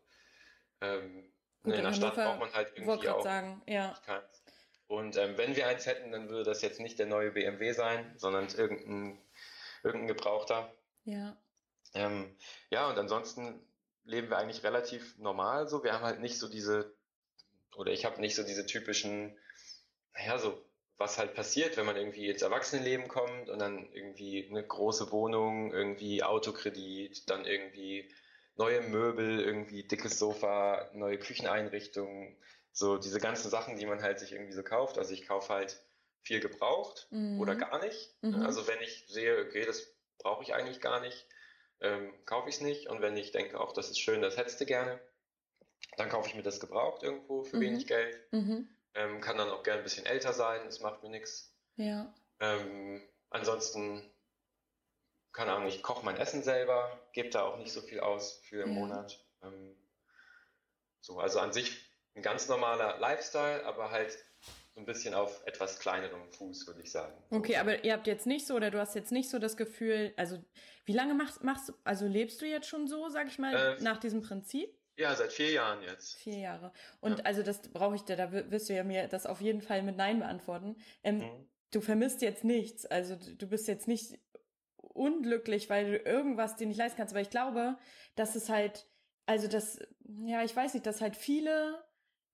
Ähm, Gut, in der Stadt braucht man halt irgendwie auch. Sagen, ja. Keins. Und ähm, wenn wir eins hätten, dann würde das jetzt nicht der neue BMW sein, sondern irgendein, irgendein Gebrauchter. Ja. Ähm, ja, und ansonsten leben wir eigentlich relativ normal so. Wir haben halt nicht so diese, oder ich habe nicht so diese typischen, naja, so was halt passiert, wenn man irgendwie ins Erwachsenenleben kommt und dann irgendwie eine große Wohnung, irgendwie Autokredit, dann irgendwie neue Möbel, irgendwie dickes Sofa, neue Kücheneinrichtungen, so diese ganzen Sachen, die man halt sich irgendwie so kauft. Also ich kaufe halt viel gebraucht mhm. oder gar nicht. Mhm. Also wenn ich sehe, okay, das brauche ich eigentlich gar nicht, ähm, kaufe ich es nicht. Und wenn ich denke, auch das ist schön, das hättest du gerne, dann kaufe ich mir das gebraucht irgendwo für mhm. wenig Geld. Ähm, kann dann auch gerne ein bisschen älter sein, das macht mir nichts. Ja. Ähm, ansonsten, keine Ahnung, ich koche mein Essen selber, gebe da auch nicht so viel aus für einen ja. Monat. Ähm, so, also an sich ein ganz normaler Lifestyle, aber halt so ein bisschen auf etwas kleinerem Fuß, würde ich sagen. Okay, aber ihr habt jetzt nicht so, oder du hast jetzt nicht so das Gefühl, also wie lange machst, machst also lebst du jetzt schon so, sag ich mal, äh, nach diesem Prinzip? Ja, seit vier Jahren jetzt. Vier Jahre. Und ja. also das brauche ich dir, da wirst du ja mir das auf jeden Fall mit Nein beantworten. Ähm, mhm. Du vermisst jetzt nichts, also du bist jetzt nicht unglücklich, weil du irgendwas dir nicht leisten kannst, aber ich glaube, dass es halt, also das, ja, ich weiß nicht, dass halt viele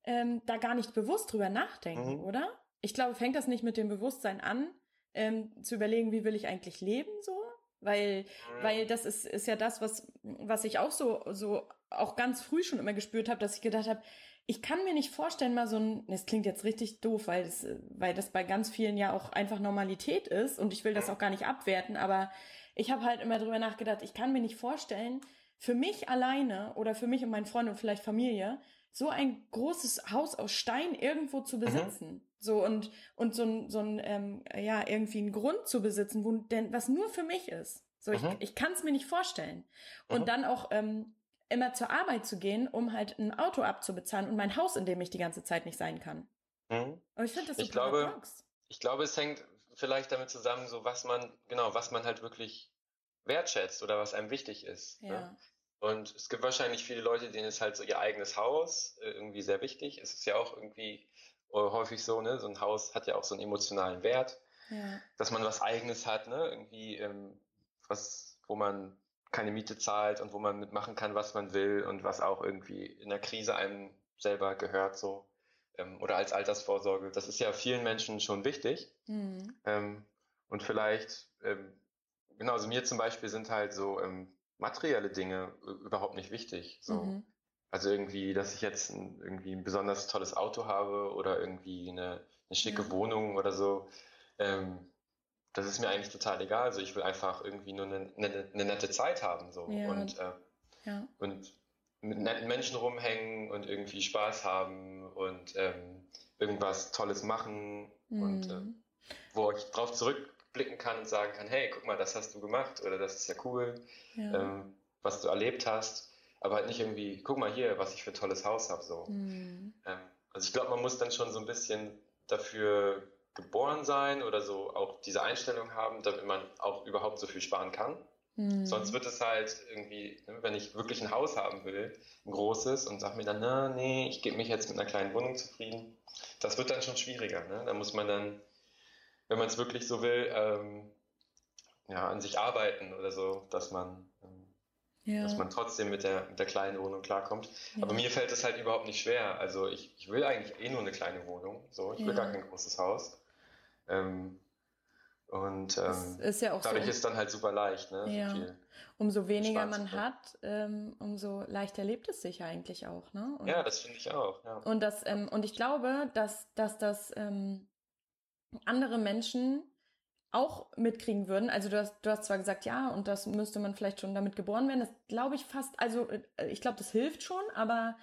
ähm, da gar nicht bewusst drüber nachdenken, mhm. oder? Ich glaube, fängt das nicht mit dem Bewusstsein an, ähm, zu überlegen, wie will ich eigentlich leben, so? Weil, mhm. weil das ist, ist ja das, was, was ich auch so, so auch ganz früh schon immer gespürt habe, dass ich gedacht habe, ich kann mir nicht vorstellen, mal so ein, das klingt jetzt richtig doof, weil das, weil das bei ganz vielen ja auch einfach Normalität ist und ich will das auch gar nicht abwerten, aber ich habe halt immer drüber nachgedacht, ich kann mir nicht vorstellen, für mich alleine oder für mich und meinen Freund und vielleicht Familie, so ein großes Haus aus Stein irgendwo zu mhm. besitzen. Mhm. So und, und so ein, so ein ähm, ja, irgendwie einen Grund zu besitzen, wo, denn, was nur für mich ist. So, mhm. ich, ich kann es mir nicht vorstellen. Und mhm. dann auch ähm, immer zur Arbeit zu gehen, um halt ein Auto abzubezahlen und mein Haus, in dem ich die ganze Zeit nicht sein kann. Mhm. Aber ich finde das so ich glaube, Ich glaube, es hängt vielleicht damit zusammen, so was man, genau, was man halt wirklich wertschätzt oder was einem wichtig ist. Ne? Ja. Ne? Und es gibt wahrscheinlich viele Leute, denen ist halt so ihr eigenes Haus äh, irgendwie sehr wichtig. Es ist ja auch irgendwie häufig so, ne? So ein Haus hat ja auch so einen emotionalen Wert, ja. dass man was Eigenes hat, ne? Irgendwie ähm, was, wo man keine Miete zahlt und wo man mitmachen kann, was man will und was auch irgendwie in der Krise einem selber gehört, so ähm, oder als Altersvorsorge. Das ist ja vielen Menschen schon wichtig. Mhm. Ähm, und vielleicht, ähm, genau, also mir zum Beispiel sind halt so ähm, materielle Dinge überhaupt nicht wichtig. So. Mhm. Also irgendwie, dass ich jetzt ein, irgendwie ein besonders tolles Auto habe oder irgendwie eine, eine schicke ja. Wohnung oder so. Ähm, das ist mir eigentlich total egal. Also ich will einfach irgendwie nur eine, eine, eine nette Zeit haben. So. Ja. Und, äh, ja. und mit netten Menschen rumhängen und irgendwie Spaß haben und ähm, irgendwas Tolles machen mhm. und äh, wo ich drauf zurückblicken kann und sagen kann, hey, guck mal, das hast du gemacht oder das ist ja cool, ja. Ähm, was du erlebt hast, aber halt nicht irgendwie, guck mal hier, was ich für ein tolles Haus habe. So. Mhm. Ähm, also ich glaube, man muss dann schon so ein bisschen dafür geboren sein oder so auch diese Einstellung haben, damit man auch überhaupt so viel sparen kann. Mhm. Sonst wird es halt irgendwie, ne, wenn ich wirklich ein Haus haben will, ein großes, und sage mir dann, na, nee, ich gebe mich jetzt mit einer kleinen Wohnung zufrieden, das wird dann schon schwieriger. Ne? Da muss man dann, wenn man es wirklich so will, ähm, ja, an sich arbeiten oder so, dass man, ja. dass man trotzdem mit der, mit der kleinen Wohnung klarkommt. Ja. Aber mir fällt es halt überhaupt nicht schwer. Also ich, ich will eigentlich eh nur eine kleine Wohnung. So, ich will gar kein großes Haus. Ähm, und ähm, ist ja dadurch so, ist dann halt super leicht. Ne? Ja. So umso weniger man hat, ähm, umso leichter lebt es sich eigentlich auch. Ne? Und, ja, das finde ich auch. Ja. Und, das, ähm, und ich glaube, dass, dass das ähm, andere Menschen auch mitkriegen würden. Also du hast, du hast zwar gesagt, ja, und das müsste man vielleicht schon damit geboren werden. Das glaube ich fast, also äh, ich glaube, das hilft schon, aber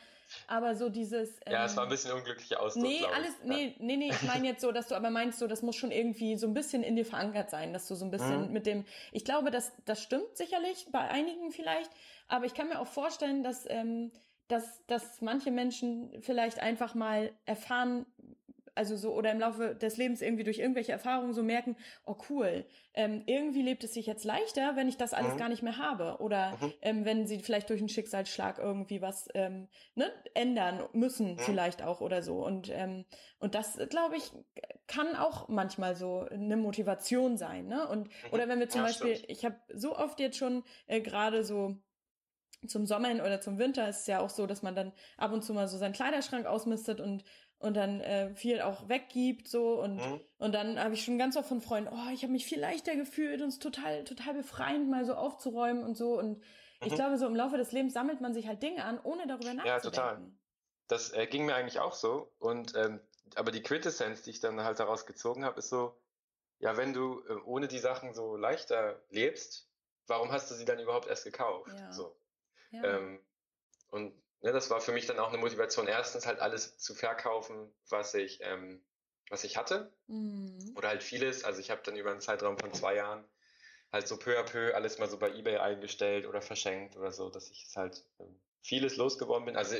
aber so dieses. Ähm, ja, es war ein ähm, bisschen unglücklicher Ausdruck. Nee, alles, ich. nee, nee, nee, ich meine jetzt so, dass du aber meinst so, das muss schon irgendwie so ein bisschen in dir verankert sein, dass du so ein bisschen mhm. mit dem. Ich glaube, das, das stimmt sicherlich, bei einigen vielleicht, aber ich kann mir auch vorstellen, dass, ähm, dass, dass manche Menschen vielleicht einfach mal erfahren, also so oder im Laufe des Lebens irgendwie durch irgendwelche Erfahrungen so merken, oh cool, ähm, irgendwie lebt es sich jetzt leichter, wenn ich das alles mhm. gar nicht mehr habe oder mhm. ähm, wenn sie vielleicht durch einen Schicksalsschlag irgendwie was ähm, ne, ändern müssen mhm. vielleicht auch oder so und ähm, und das glaube ich kann auch manchmal so eine Motivation sein, ne und mhm. oder wenn wir zum ja, Beispiel, stimmt. ich habe so oft jetzt schon äh, gerade so zum Sommer hin oder zum Winter ist es ja auch so, dass man dann ab und zu mal so seinen Kleiderschrank ausmistet und und dann äh, viel auch weggibt so und mhm. und dann habe ich schon ganz oft von Freunden, oh, ich habe mich viel leichter gefühlt und es total total befreiend mal so aufzuräumen und so und mhm. ich glaube so im Laufe des Lebens sammelt man sich halt Dinge an, ohne darüber nachzudenken. Ja, total. Das äh, ging mir eigentlich auch so und ähm, aber die Quintessenz, die ich dann halt daraus gezogen habe, ist so, ja, wenn du äh, ohne die Sachen so leichter lebst, warum hast du sie dann überhaupt erst gekauft? Ja. So. Ja. Ähm, und ne, das war für mich dann auch eine Motivation, erstens halt alles zu verkaufen, was ich, ähm, was ich hatte. Mhm. Oder halt vieles. Also ich habe dann über einen Zeitraum von zwei Jahren halt so peu à peu alles mal so bei Ebay eingestellt oder verschenkt oder so, dass ich es halt ähm, vieles losgeworden bin. Also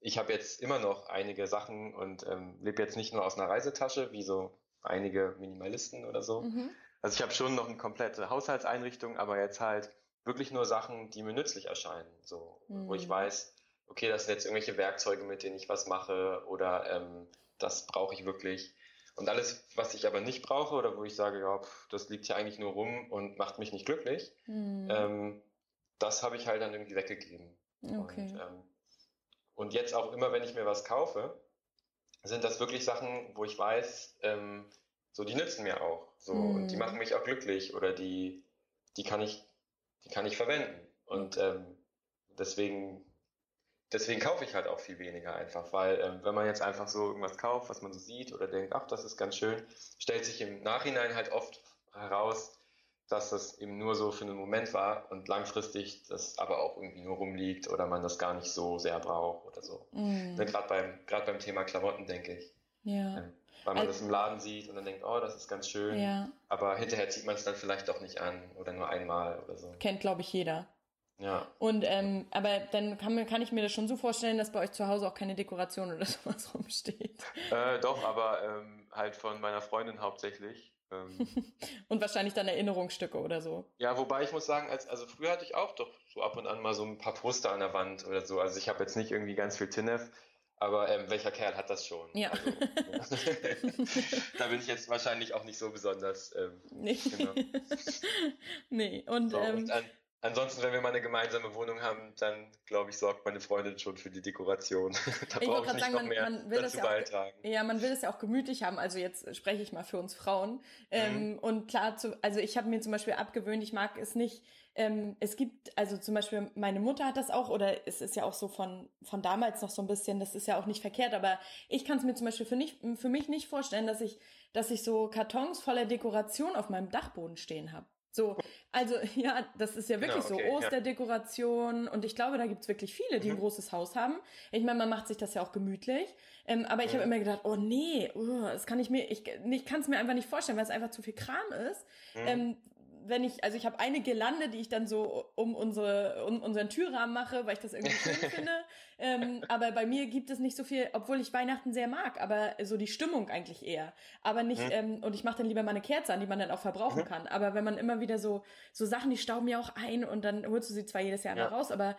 ich habe jetzt immer noch einige Sachen und ähm, lebe jetzt nicht nur aus einer Reisetasche, wie so einige Minimalisten oder so. Mhm. Also ich habe schon noch eine komplette Haushaltseinrichtung, aber jetzt halt wirklich nur Sachen, die mir nützlich erscheinen. So, mhm. wo ich mhm. weiß, okay, das sind jetzt irgendwelche Werkzeuge, mit denen ich was mache oder ähm, das brauche ich wirklich. Und alles, was ich aber nicht brauche oder wo ich sage, ja, pff, das liegt hier eigentlich nur rum und macht mich nicht glücklich, mhm. ähm, das habe ich halt dann irgendwie weggegeben. Okay. Und, ähm, und, jetzt auch immer, wenn ich mir was kaufe, sind das wirklich Sachen, wo ich weiß, ähm, so die nützen mir auch, so mhm. und die machen mich auch glücklich oder die, die kann ich, die kann ich verwenden. Und ähm, deswegen deswegen kaufe ich halt auch viel weniger einfach, weil ähm, wenn man jetzt einfach so irgendwas kauft, was man so sieht oder denkt, ach, das ist ganz schön, stellt sich im Nachhinein halt oft heraus, dass das eben nur so für einen Moment war und langfristig das aber auch irgendwie nur rumliegt oder man das gar nicht so sehr braucht oder so. Mm. Ne, Gerade beim, grad beim Thema Klamotten, denke ich. Ja. Ähm, weil man also, das im Laden sieht und dann denkt, oh, das ist ganz schön. Ja. Aber hinterher zieht man es dann vielleicht doch nicht an oder nur einmal oder so. Kennt, glaube ich, jeder. Ja. Und ähm, aber dann kann, kann ich mir das schon so vorstellen, dass bei euch zu Hause auch keine Dekoration oder sowas rumsteht. Äh, doch, aber ähm, halt von meiner Freundin hauptsächlich. Ähm, und wahrscheinlich dann Erinnerungsstücke oder so. Ja, wobei ich muss sagen, als, also früher hatte ich auch doch so ab und an mal so ein paar Poster an der Wand oder so. Also ich habe jetzt nicht irgendwie ganz viel Tinef, Aber ähm, welcher Kerl hat das schon? Ja. Also, da bin ich jetzt wahrscheinlich auch nicht so besonders. Ähm, nee. Genau. nee, und, So, ähm, und an, ansonsten, wenn wir mal eine gemeinsame Wohnung haben, dann glaube ich, sorgt meine Freundin schon für die Dekoration. da Ich brauche wollte ich nicht sagen, noch man- mehr man will das dazu ja auch- beitragen. Ja, man will es ja auch gemütlich haben. Also jetzt spreche ich mal für uns Frauen. Ähm, Mhm. Und klar, zu, also ich habe mir zum Beispiel abgewöhnt, ich mag es nicht. Ähm, es gibt, also zum Beispiel meine Mutter hat das auch, oder es ist ja auch so von, von damals noch so ein bisschen, das ist ja auch nicht verkehrt, aber ich kann es mir zum Beispiel für, nicht, für mich nicht vorstellen, dass ich, dass ich so Kartons voller Dekoration auf meinem Dachboden stehen habe. So, also ja, das ist ja wirklich Genau, okay, so ja. Osterdekoration und ich glaube, da gibt's wirklich viele, die ein Mhm. großes Haus haben. Ich meine, man macht sich das ja auch gemütlich, ähm, aber ich habe Mhm. immer gedacht, oh nee, uh, das kann ich mir, ich, ich kann es mir einfach nicht vorstellen, weil es einfach zu viel Kram ist. Mhm. Ähm, wenn ich, also ich habe eine Girlande, die ich dann so um unsere, um unseren Türrahmen mache, weil ich das irgendwie schön finde. Ähm, aber bei mir gibt es nicht so viel, obwohl ich Weihnachten sehr mag, aber so die Stimmung eigentlich eher. Aber nicht, Mhm. ähm, und ich mache dann lieber mal eine Kerze an, die man dann auch verbrauchen Mhm. kann. Aber wenn man immer wieder so, so Sachen, die stauben ja auch ein und dann holst du sie zwar jedes Jahr Ja. raus, aber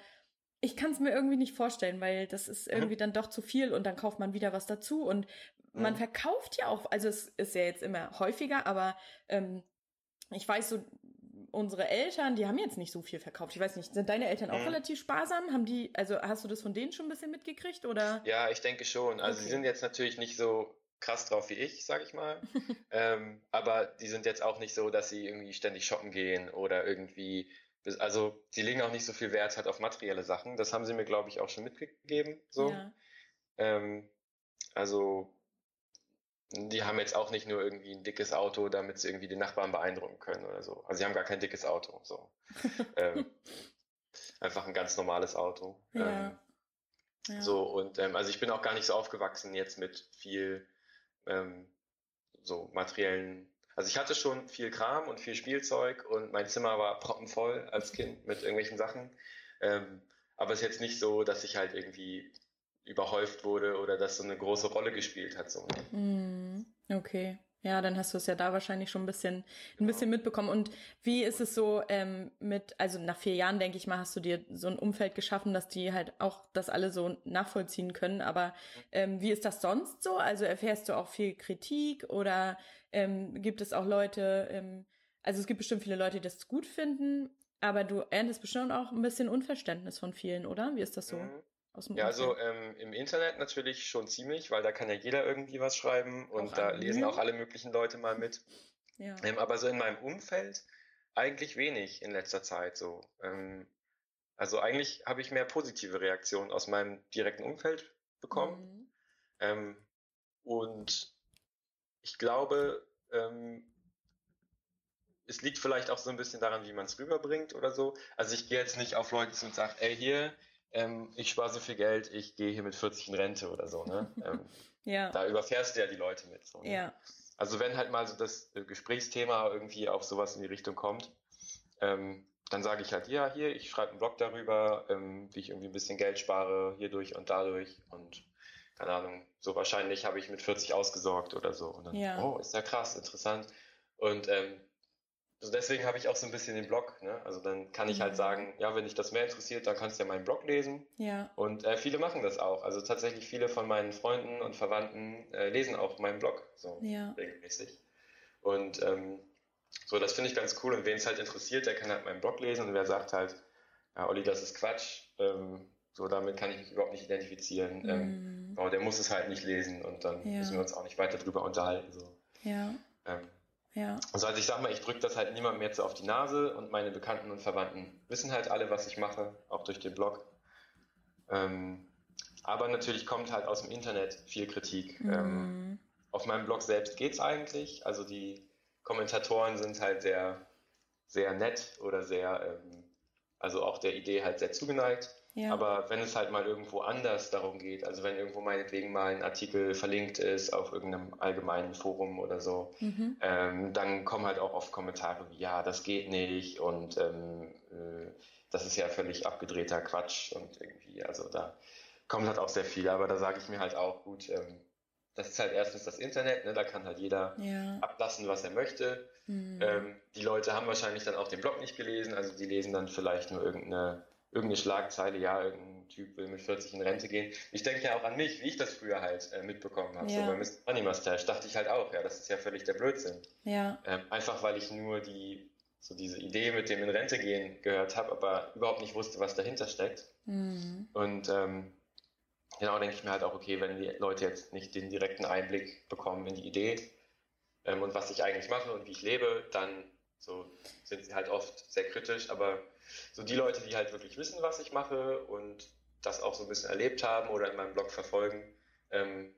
ich kann es mir irgendwie nicht vorstellen, weil das ist Mhm. irgendwie dann doch zu viel und dann kauft man wieder was dazu und man Mhm. verkauft ja auch, also es ist ja jetzt immer häufiger, aber ähm, ich weiß so, unsere Eltern, die haben jetzt nicht so viel verkauft. Ich weiß nicht, sind deine Eltern auch Mhm. relativ sparsam? Haben die, also hast du das von denen schon ein bisschen mitgekriegt oder? Ja, ich denke schon. Also Okay. sie sind jetzt natürlich nicht so krass drauf wie ich, sage ich mal. ähm, aber die sind jetzt auch nicht so, dass sie irgendwie ständig shoppen gehen oder irgendwie, also sie legen auch nicht so viel Wert halt auf materielle Sachen. Das haben sie mir, glaube ich, auch schon mitgegeben. So. Ja. Ähm, also die haben jetzt auch nicht nur irgendwie ein dickes Auto, damit sie irgendwie den Nachbarn beeindrucken können oder so. Also sie haben gar kein dickes Auto. So. ähm, einfach ein ganz normales Auto. Ähm, Ja. ja. so, und ähm, also ich bin auch gar nicht so aufgewachsen jetzt mit viel ähm, so materiellen. Also ich hatte schon viel Kram und viel Spielzeug und mein Zimmer war proppenvoll als Kind mit irgendwelchen Sachen. Ähm, aber es ist jetzt nicht so, dass ich halt irgendwie überhäuft wurde oder dass so eine große Rolle gespielt hat. So. Mm, Okay. Ja, dann hast du es ja da wahrscheinlich schon ein bisschen, ein Genau. bisschen mitbekommen. Und wie ist es so ähm, mit, also nach vier Jahren, denke ich mal, hast du dir so ein Umfeld geschaffen, dass die halt auch das alle so nachvollziehen können. Aber ähm, wie ist das sonst so? Also erfährst du auch viel Kritik oder ähm, gibt es auch Leute, ähm, also es gibt bestimmt viele Leute, die das gut finden, aber du erntest bestimmt auch ein bisschen Unverständnis von vielen, oder? Wie ist das so? Mhm. Aus dem Ja, also Umfeld? ähm, im Internet natürlich schon ziemlich, weil da kann ja jeder irgendwie was schreiben und Auch da anonym. lesen auch alle möglichen Leute mal mit. ja. Ähm, aber so in meinem Umfeld eigentlich wenig in letzter Zeit so. Ähm, also eigentlich habe ich mehr positive Reaktionen aus meinem direkten Umfeld bekommen. Mhm. Ähm, und ich glaube, ähm, es liegt vielleicht auch so ein bisschen daran, wie man es rüberbringt oder so. Also ich gehe jetzt nicht auf Leute zu und sage, ey hier, ähm, ich spare so viel Geld, ich gehe hier mit 40 in Rente oder so. Ne? ähm, Ja. da überfährst du ja die Leute mit. So, ne? Ja. Also wenn halt mal so das äh, Gesprächsthema irgendwie auf sowas in die Richtung kommt, ähm, dann sage ich halt, ja, hier, ich schreibe einen Blog darüber, ähm, wie ich irgendwie ein bisschen Geld spare, hierdurch und dadurch und keine Ahnung, so wahrscheinlich habe ich mit 40 ausgesorgt oder so. Und dann, Ja. oh, ist ja krass, interessant. Und ähm, so deswegen habe ich auch so ein bisschen den Blog, ne? Also dann kann ich halt Mhm. sagen, ja, wenn dich das mehr interessiert, dann kannst du ja meinen Blog lesen. Ja. Und äh, viele machen das auch. Also tatsächlich viele von meinen Freunden und Verwandten äh, lesen auch meinen Blog so Ja. regelmäßig. Und ähm, so, das finde ich ganz cool. Und wen es halt interessiert, der kann halt meinen Blog lesen und wer sagt halt, ja, Olli, das ist Quatsch, ähm, so damit kann ich mich überhaupt nicht identifizieren. Ähm, Mhm. aber der muss es halt nicht lesen und dann Ja. müssen wir uns auch nicht weiter drüber unterhalten. So. Ja. Ähm, Ja. also, also ich sag mal, ich drücke das halt niemandem jetzt so auf die Nase und meine Bekannten und Verwandten wissen halt alle, was ich mache, auch durch den Blog. Ähm, aber natürlich kommt halt aus dem Internet viel Kritik. Ähm, Mhm. auf meinem Blog selbst geht's eigentlich. Also die Kommentatoren sind halt sehr, sehr nett oder sehr, ähm, also auch der Idee halt sehr zugeneigt. Ja. Aber wenn es halt mal irgendwo anders darum geht, also wenn irgendwo meinetwegen mal ein Artikel verlinkt ist auf irgendeinem allgemeinen Forum oder so, Mhm. ähm, dann kommen halt auch oft Kommentare wie, ja, das geht nicht und ähm, äh, das ist ja völlig abgedrehter Quatsch und irgendwie, also da kommt halt auch sehr viel, aber da sage ich mir halt auch, gut, ähm, das ist halt erstens das Internet, ne, da kann halt jeder Ja. ablassen, was er möchte. Mhm. Ähm, die Leute haben wahrscheinlich dann auch den Blog nicht gelesen, also die lesen dann vielleicht nur irgendeine irgendeine Schlagzeile, ja, irgendein Typ will mit 40 in Rente gehen. Ich denke ja auch an mich, wie ich das früher halt äh, mitbekommen habe. Ja. So bei Mr. Money Mustache dachte ich halt auch, ja, das ist ja völlig der Blödsinn. Ja. Ähm, einfach weil ich nur die, so diese Idee mit dem in Rente gehen gehört habe, aber überhaupt nicht wusste, was dahinter steckt. Mhm. Und ähm, genau denke ich mir halt auch, okay, wenn die Leute jetzt nicht den direkten Einblick bekommen in die Idee ähm, und was ich eigentlich mache und wie ich lebe, dann so sind sie halt oft sehr kritisch, aber so die Leute, die halt wirklich wissen, was ich mache und das auch so ein bisschen erlebt haben oder in meinem Blog verfolgen, ähm,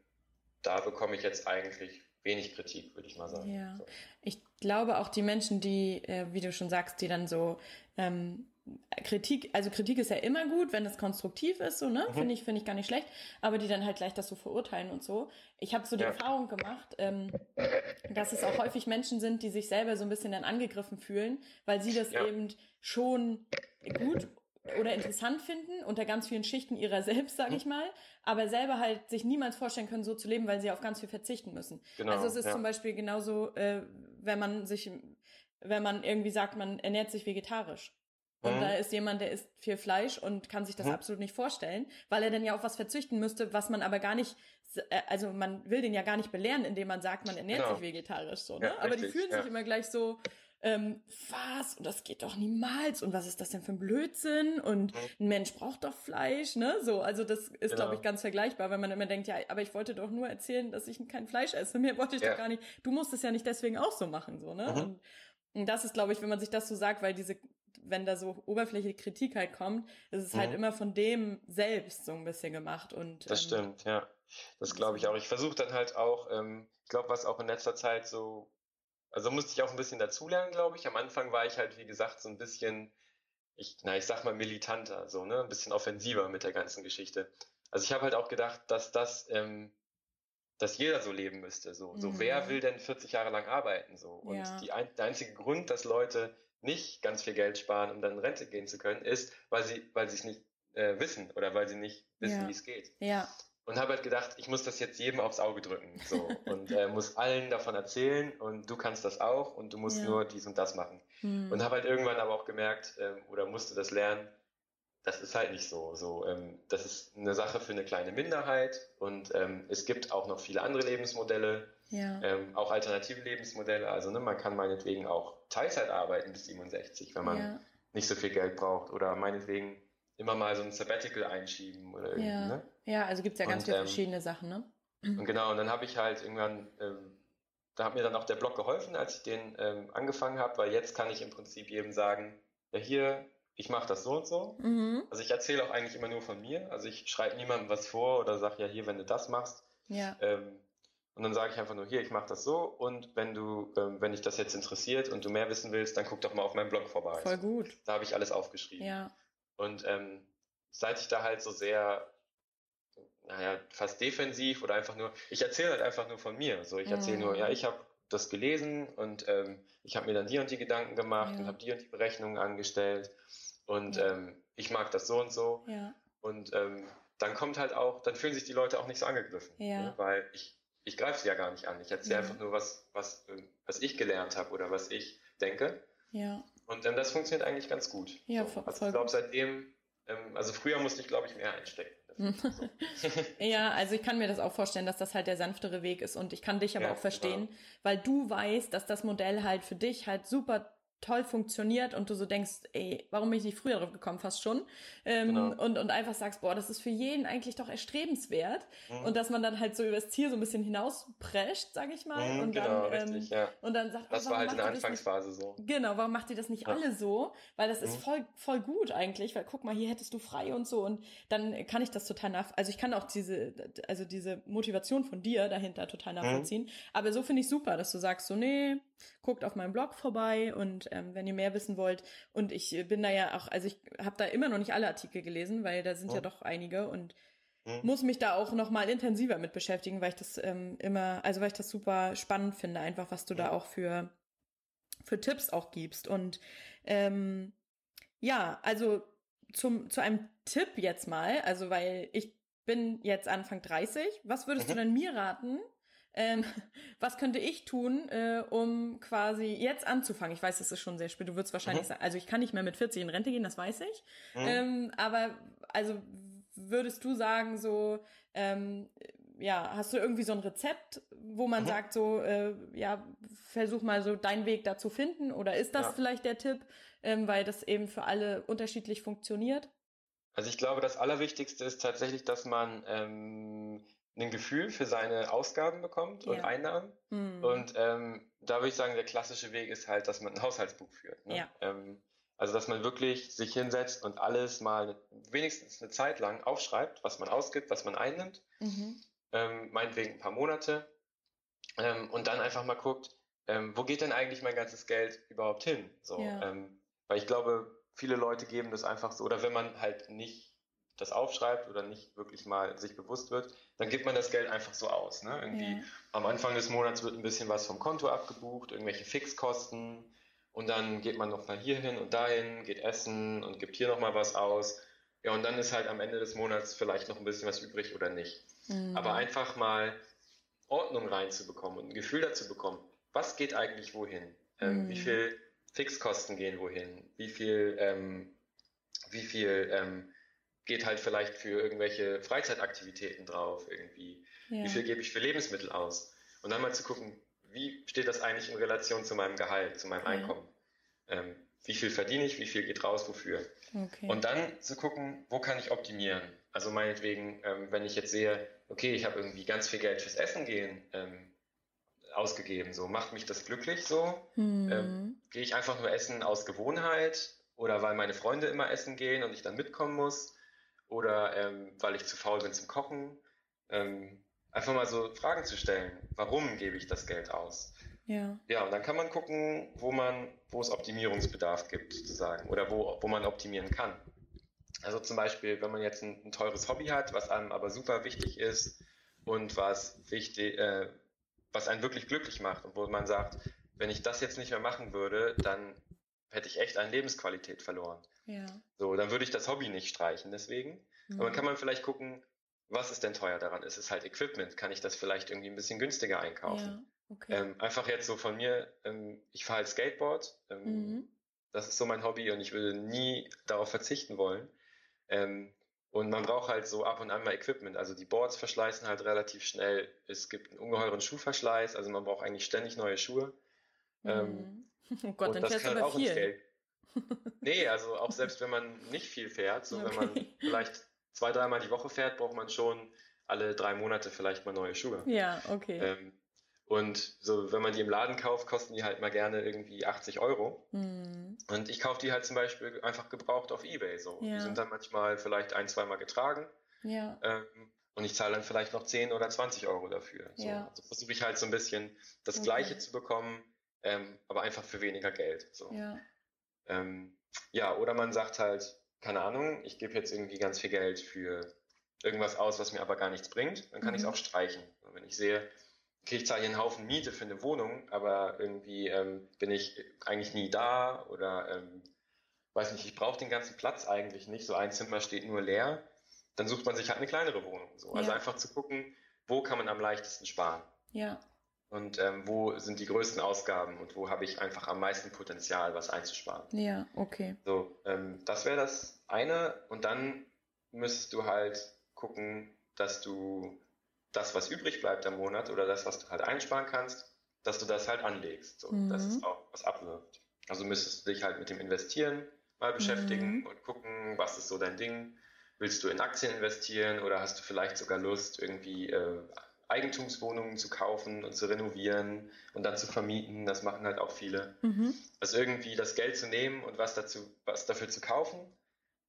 da bekomme ich jetzt eigentlich wenig Kritik, würde ich mal sagen. Ja, so. ich glaube auch die Menschen, die, äh, wie du schon sagst, die dann so ähm, Kritik, also Kritik ist ja immer gut, wenn es konstruktiv ist, so, ne? Mhm. Finde ich, finde ich gar nicht schlecht, aber die dann halt gleich das so verurteilen und so. Ich habe so die ja. Erfahrung gemacht, ähm, dass es auch häufig Menschen sind, die sich selber so ein bisschen dann angegriffen fühlen, weil sie das ja. eben schon gut oder interessant finden unter ganz vielen Schichten ihrer selbst, sage ich mal, aber selber halt sich niemals vorstellen können, so zu leben, weil sie auf ganz viel verzichten müssen. Genau, also es ist ja. zum Beispiel genauso, äh, wenn man sich, wenn man irgendwie sagt, man ernährt sich vegetarisch. Und mhm. da ist jemand, der isst viel Fleisch und kann sich das mhm. absolut nicht vorstellen, weil er dann ja auf was verzichten müsste, was man aber gar nicht, äh, also man will den ja gar nicht belehren, indem man sagt, man ernährt genau. sich vegetarisch so, ne? Ja, aber richtig, die fühlen ja. sich immer gleich so, ähm, was? Und das geht doch niemals. Und was ist das denn für ein Blödsinn? Und mhm. ein Mensch braucht doch Fleisch, ne? So, also das ist, genau. glaube ich, ganz vergleichbar, wenn man immer denkt, ja, aber ich wollte doch nur erzählen, dass ich kein Fleisch esse. Mehr wollte ich ja. doch gar nicht. Du musst es ja nicht deswegen auch so machen, so, ne? Mhm. Und, und das ist, glaube ich, wenn man sich das so sagt, weil diese wenn da so oberflächliche Kritik halt kommt, ist es halt mhm. halt immer von dem selbst so ein bisschen gemacht. Und, das ähm, stimmt, ja. Das glaube ich auch. Ich versuche dann halt auch, ähm, ich glaube, was auch in letzter Zeit so, also musste ich auch ein bisschen dazulernen, glaube ich. Am Anfang war ich halt, wie gesagt, so ein bisschen, ich, na, ich sag mal militanter, so, ne, ein bisschen offensiver mit der ganzen Geschichte. Also ich habe halt auch gedacht, dass das, ähm, dass jeder so leben müsste. So, mhm. so wer will denn 40 Jahre lang arbeiten? So und ja. die ein, der einzige Grund, dass Leute nicht ganz viel Geld sparen, um dann in Rente gehen zu können, ist, weil sie, weil sie es nicht äh, wissen oder weil sie nicht wissen, ja. wie es geht. Ja. Und habe halt gedacht, ich muss das jetzt jedem aufs Auge drücken. So. und äh, muss allen davon erzählen und du kannst das auch und du musst ja. nur dies und das machen. Hm. Und habe halt irgendwann aber auch gemerkt ähm, oder musste das lernen, das ist halt nicht so. so ähm, das ist eine Sache für eine kleine Minderheit und ähm, es gibt auch noch viele andere Lebensmodelle, ja. ähm, auch alternative Lebensmodelle. Also ne, man kann meinetwegen auch Teilzeit arbeiten bis 67, wenn man ja. nicht so viel Geld braucht oder meinetwegen immer mal so ein Sabbatical einschieben oder ja. Ne? Ja, also gibt es ja ganz und, viele ähm, verschiedene Sachen, ne? Und genau, und dann habe ich halt irgendwann, ähm, da hat mir dann auch der Blog geholfen, als ich den ähm, angefangen habe, weil jetzt kann ich im Prinzip jedem sagen, ja hier, ich mache das so und so. Mhm. Also ich erzähle auch eigentlich immer nur von mir. Also ich schreibe niemandem was vor oder sage ja hier, wenn du das machst. Ja. Ähm, und dann sage ich einfach nur hier, ich mache das so und wenn du, ähm, wenn dich das jetzt interessiert und du mehr wissen willst, dann guck doch mal auf meinem Blog vorbei. Voll gut. Da habe ich alles aufgeschrieben. Ja. Und ähm, seit ich da halt so sehr, naja, fast defensiv oder einfach nur, ich erzähle halt einfach nur von mir. So, ich erzähle mhm. nur, ja, ich habe das gelesen und ähm, ich habe mir dann die und die Gedanken gemacht ja. und habe die und die Berechnungen angestellt und ja. ähm, ich mag das so und so. Ja. Und ähm, dann kommt halt auch, dann fühlen sich die Leute auch nicht so angegriffen. Ja. Ne? Weil ich, ich greife sie ja gar nicht an. Ich erzähle einfach nur, was, was, was ich gelernt habe oder was ich denke. Ja. Und ähm, das funktioniert eigentlich ganz gut. Ja, so. also ich glaube, seitdem, ähm, also früher musste ich, glaube ich, mehr einstecken. ja, also ich kann mir das auch vorstellen, dass das halt der sanftere Weg ist und ich kann dich aber ja, auch verstehen, genau. weil du weißt, dass das Modell halt für dich halt super toll funktioniert und du so denkst, ey, warum bin ich nicht früher drauf gekommen, fast schon. Ähm, genau. und, und einfach sagst, boah, das ist für jeden eigentlich doch erstrebenswert. Mhm. Und dass man dann halt so übers Ziel so ein bisschen hinausprescht, sag ich mal. Mhm, und genau, dann, richtig, ähm, ja. Und dann sagt, das oh, war halt in der Anfangsphase nicht, so. Genau, warum macht ihr das nicht ja. alle so? Weil das ist mhm. voll, voll gut eigentlich, weil guck mal, hier hättest du frei und so. Und dann kann ich das total nach, also ich kann auch diese, also diese Motivation von dir dahinter total mhm. nachvollziehen. Aber so finde ich super, dass du sagst so, nee, guckt auf meinem Blog vorbei und ähm, wenn ihr mehr wissen wollt. Und ich bin da ja auch, also ich habe da immer noch nicht alle Artikel gelesen, weil da sind oh. ja doch einige und mhm. muss mich da auch noch mal intensiver mit beschäftigen, weil ich das ähm, immer, also weil ich das super spannend finde, einfach was du mhm. da auch für für Tipps auch gibst. Und ähm, ja, also zum zu einem Tipp jetzt mal, also weil ich bin jetzt Anfang 30. Was würdest mhm. du denn mir raten, ähm, was könnte ich tun, äh, um quasi jetzt anzufangen? Ich weiß, es ist schon sehr spät. Du würdest wahrscheinlich mhm. sagen, also ich kann nicht mehr mit 40 in Rente gehen, das weiß ich. Mhm. Ähm, aber also würdest du sagen, so, ähm, ja, hast du irgendwie so ein Rezept, wo man mhm. sagt, so, äh, ja, versuch mal so deinen Weg da zu finden? Oder ist das ja. vielleicht der Tipp, ähm, weil das eben für alle unterschiedlich funktioniert? Also ich glaube, das Allerwichtigste ist tatsächlich, dass man ähm, ein Gefühl für seine Ausgaben bekommt und ja. Einnahmen. Mhm. Und ähm, da würde ich sagen, der klassische Weg ist halt, dass man ein Haushaltsbuch führt. Ne? Ja. Ähm, also dass man wirklich sich hinsetzt und alles mal wenigstens eine Zeit lang aufschreibt, was man ausgibt, was man einnimmt. Mhm. Ähm, meinetwegen ein paar Monate. Ähm, und dann einfach mal guckt, ähm, wo geht denn eigentlich mein ganzes Geld überhaupt hin? So, ja. Ähm, weil ich glaube, viele Leute geben das einfach so, oder wenn man halt nicht das aufschreibt oder nicht wirklich mal sich bewusst wird, dann gibt man das Geld einfach so aus. Ne? Irgendwie ja. am Anfang des Monats wird ein bisschen was vom Konto abgebucht, irgendwelche Fixkosten und dann geht man noch mal hier hin und dahin, geht essen und gibt hier noch mal was aus. Ja, und dann ist halt am Ende des Monats vielleicht noch ein bisschen was übrig oder nicht. Mhm. Aber einfach mal Ordnung reinzubekommen und ein Gefühl dazu bekommen, was geht eigentlich wohin? Ähm, mhm. Wie viel Fixkosten gehen wohin? Wie viel, ähm, wie viel ähm, geht halt vielleicht für irgendwelche Freizeitaktivitäten drauf irgendwie. Ja. Wie viel gebe ich für Lebensmittel aus? Und dann mal zu gucken, wie steht das eigentlich in Relation zu meinem Gehalt, zu meinem ja. Einkommen? Ähm, wie viel verdiene ich, wie viel geht raus, wofür? Okay. Und dann zu gucken, wo kann ich optimieren? Also meinetwegen, ähm, wenn ich jetzt sehe, okay, ich habe irgendwie ganz viel Geld fürs Essen gehen ähm, ausgegeben, so macht mich das glücklich so? Mhm. Gehe ich einfach nur essen aus Gewohnheit oder weil meine Freunde immer essen gehen und ich dann mitkommen muss? Oder ähm, weil ich zu faul bin zum Kochen. Ähm, einfach mal so Fragen zu stellen. Warum gebe ich das Geld aus? Ja. Ja, und dann kann man gucken, wo man, wo es Optimierungsbedarf gibt, sozusagen, oder wo, wo man optimieren kann. Also zum Beispiel, wenn man jetzt ein, ein teures Hobby hat, was einem aber super wichtig ist und was wichtig, äh, was einen wirklich glücklich macht und wo man sagt, wenn ich das jetzt nicht mehr machen würde, dann hätte ich echt an Lebensqualität verloren. Ja. So, dann würde ich das Hobby nicht streichen, deswegen. Mhm. Aber dann kann man vielleicht gucken, was ist denn teuer daran? Ist es halt Equipment? Kann ich das vielleicht irgendwie ein bisschen günstiger einkaufen? Ja, okay. ähm, einfach jetzt so von mir, ähm, ich fahre halt Skateboard. Ähm, mhm. Das ist so mein Hobby und ich würde nie darauf verzichten wollen. Ähm, und man braucht halt so ab und an mal Equipment. Also die Boards verschleißen halt relativ schnell. Es gibt einen ungeheuren Schuhverschleiß, also man braucht eigentlich ständig neue Schuhe. Ähm, mhm. Oh Gott, dann fährst du aber viel. nee, also auch selbst wenn man nicht viel fährt, so okay. wenn man vielleicht zwei, dreimal die Woche fährt, braucht man schon alle drei Monate vielleicht mal neue Schuhe. Ja, okay. Ähm, und so, wenn man die im Laden kauft, kosten die halt mal gerne irgendwie 80 Euro. Mhm. Und ich kaufe die halt zum Beispiel einfach gebraucht auf Ebay. So. Ja. Die sind dann manchmal vielleicht ein, zweimal getragen. Ja. Ähm, und ich zahle dann vielleicht noch 10 oder 20 Euro dafür. So. Ja. Also versuche ich halt so ein bisschen das okay. Gleiche zu bekommen, ähm, aber einfach für weniger Geld. So. Ja. Ähm, ja, oder man sagt halt, keine Ahnung, ich gebe jetzt irgendwie ganz viel Geld für irgendwas aus, was mir aber gar nichts bringt, dann kann mhm. ich es auch streichen. Und wenn ich sehe, okay, ich zahle hier einen Haufen Miete für eine Wohnung, aber irgendwie ähm, bin ich eigentlich nie da oder ähm, weiß nicht, ich brauche den ganzen Platz eigentlich nicht, so ein Zimmer steht nur leer, dann sucht man sich halt eine kleinere Wohnung. So. Also einfach zu gucken, wo kann man am leichtesten sparen. Ja und ähm, wo sind die größten Ausgaben und wo habe ich einfach am meisten Potenzial, was einzusparen. Ja, okay. So, ähm, das wäre das eine und dann müsstest du halt gucken, dass du das, was übrig bleibt am Monat oder das, was du halt einsparen kannst, dass du das halt anlegst, so, mhm. dass es auch was abwirft. Also müsstest du dich halt mit dem Investieren mal beschäftigen mhm. und gucken, was ist so dein Ding. Willst du in Aktien investieren oder hast du vielleicht sogar Lust, irgendwie äh, Eigentumswohnungen zu kaufen und zu renovieren und dann zu vermieten. Das machen halt auch viele. Mhm. Also irgendwie das Geld zu nehmen und was dazu, was dafür zu kaufen,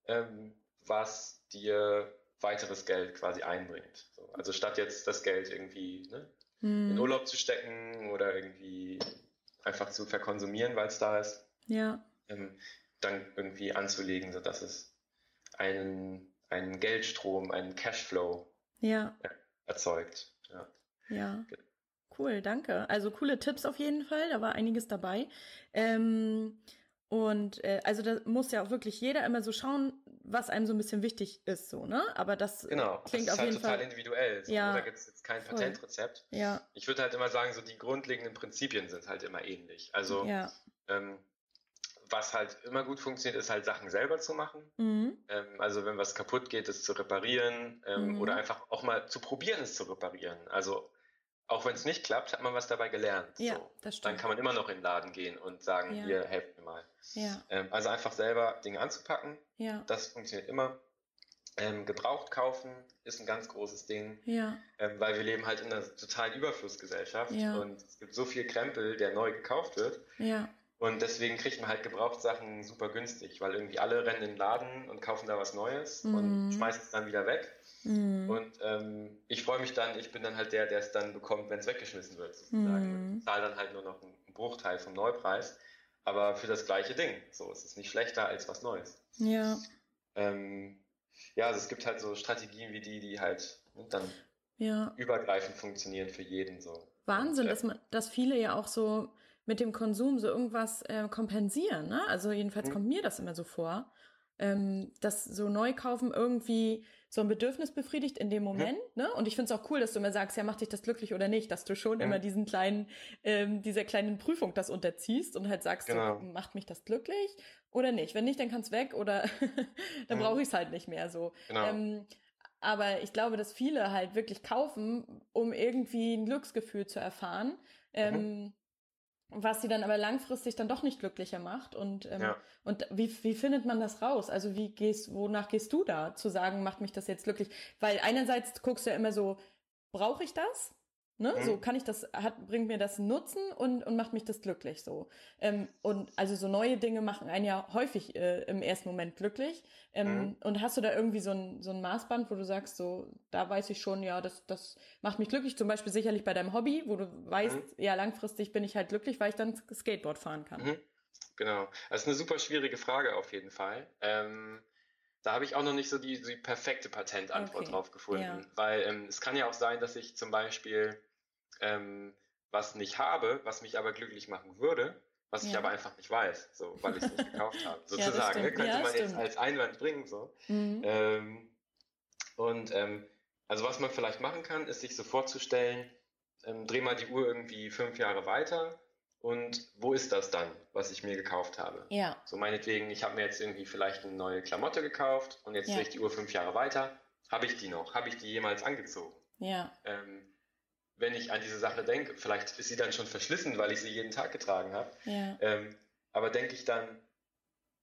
ähm, was dir weiteres Geld quasi einbringt. So, also statt jetzt das Geld irgendwie ne, mhm. in Urlaub zu stecken oder irgendwie einfach zu verkonsumieren, weil es da ist, ja. ähm, dann irgendwie anzulegen, sodass es einen, einen Geldstrom, einen Cashflow ja. erzeugt. Ja. Ja. Cool, danke. Also coole Tipps auf jeden Fall, da war einiges dabei. Ähm, Und äh, also da muss ja auch wirklich jeder immer so schauen, was einem so ein bisschen wichtig ist, so, ne? Aber das genau, klingt das ist auf halt jeden total Fall individuell. So, ja, da gibt es jetzt kein Patentrezept. Ja. Ich würde halt immer sagen, so die grundlegenden Prinzipien sind halt immer ähnlich. Also ja. ähm, was halt immer gut funktioniert, ist halt Sachen selber zu machen. Mhm. Ähm, also wenn was kaputt geht, es zu reparieren ähm, mhm. oder einfach auch mal zu probieren, es zu reparieren. Also auch wenn es nicht klappt, hat man was dabei gelernt. Ja, so. das stimmt. Dann kann man immer noch in den Laden gehen und sagen, ja. hier, helft mir mal. Ja. Ähm, also einfach selber Dinge anzupacken. Ja. Das funktioniert immer. Ähm, gebraucht kaufen ist ein ganz großes Ding, ja. ähm, weil wir leben halt in einer totalen Überflussgesellschaft ja. und es gibt so viel Krempel, der neu gekauft wird. Ja. Und deswegen kriegt man halt Gebrauchtsachen super günstig, weil irgendwie alle rennen in den Laden und kaufen da was Neues Mhm. und schmeißen es dann wieder weg. Mhm. Und ähm, ich freue mich dann, ich bin dann halt der, der es dann bekommt, wenn es weggeschmissen wird, sozusagen. Mhm. Ich zahle dann halt nur noch einen Bruchteil vom Neupreis, aber für das gleiche Ding. So, es ist nicht schlechter als was Neues. Ja. Ähm, ja, also es gibt halt so Strategien wie die, die halt ne, dann Ja. übergreifend funktionieren für jeden so. Wahnsinn, dass man, dass viele ja auch so mit dem Konsum so irgendwas äh, kompensieren, ne? Also jedenfalls Mhm. kommt mir das immer so vor, ähm, dass so Neukaufen irgendwie so ein Bedürfnis befriedigt in dem Moment, ne? Und ich finde es auch cool, dass du immer sagst, ja, macht dich das glücklich oder nicht, dass du schon Mhm. immer diesen kleinen, ähm, dieser kleinen Prüfung das unterziehst und halt sagst, Genau. so, macht mich das glücklich oder nicht? Wenn nicht, dann kann's weg oder dann Mhm. brauche ich es halt nicht mehr so. Genau. Ähm, aber ich glaube, dass viele halt wirklich kaufen, um irgendwie ein Glücksgefühl zu erfahren, ähm, was sie dann aber langfristig dann doch nicht glücklicher macht. Und, ähm, Ja. und wie, wie findet man das raus? Also wie gehst, wonach gehst du da, zu sagen, macht mich das jetzt glücklich? Weil einerseits guckst du ja immer so, brauche ich das? Ne? Mhm. So kann ich das, hat, bringt mir das Nutzen und, und macht mich das glücklich so. Ähm, und also so neue Dinge machen einen ja häufig äh, im ersten Moment glücklich. Ähm, Mhm. Und hast du da irgendwie so ein, so ein Maßband, wo du sagst, so, da weiß ich schon, ja, das, das macht mich glücklich. Zum Beispiel sicherlich bei deinem Hobby, wo du weißt, Mhm. ja, langfristig bin ich halt glücklich, weil ich dann Skateboard fahren kann. Mhm. Genau. Das ist eine super schwierige Frage auf jeden Fall. Ähm, da habe ich auch noch nicht so die, die perfekte Patentantwort Okay. drauf gefunden. Ja. Weil ähm, es kann ja auch sein, dass ich zum Beispiel ähm, was nicht habe, was mich aber glücklich machen würde, was ich Ja. aber einfach nicht weiß, so, weil ich es nicht gekauft habe. Sozusagen. ne? stimmt. Könnte Ja, man jetzt stimmt. als Einwand bringen. So. Mhm. Ähm, und ähm, also was man vielleicht machen kann, ist sich so vorzustellen, ähm, dreh mal die Uhr irgendwie fünf Jahre weiter und wo ist das dann, was ich mir gekauft habe? Ja, So meinetwegen, ich habe mir jetzt irgendwie vielleicht eine neue Klamotte gekauft und jetzt Ja. drehe ich die Uhr fünf Jahre weiter. Habe ich die noch? Habe ich die jemals angezogen? ja, Ähm, wenn ich an diese Sache denke, vielleicht ist sie dann schon verschlissen, weil ich sie jeden Tag getragen habe. ja, Ähm, aber denke ich dann,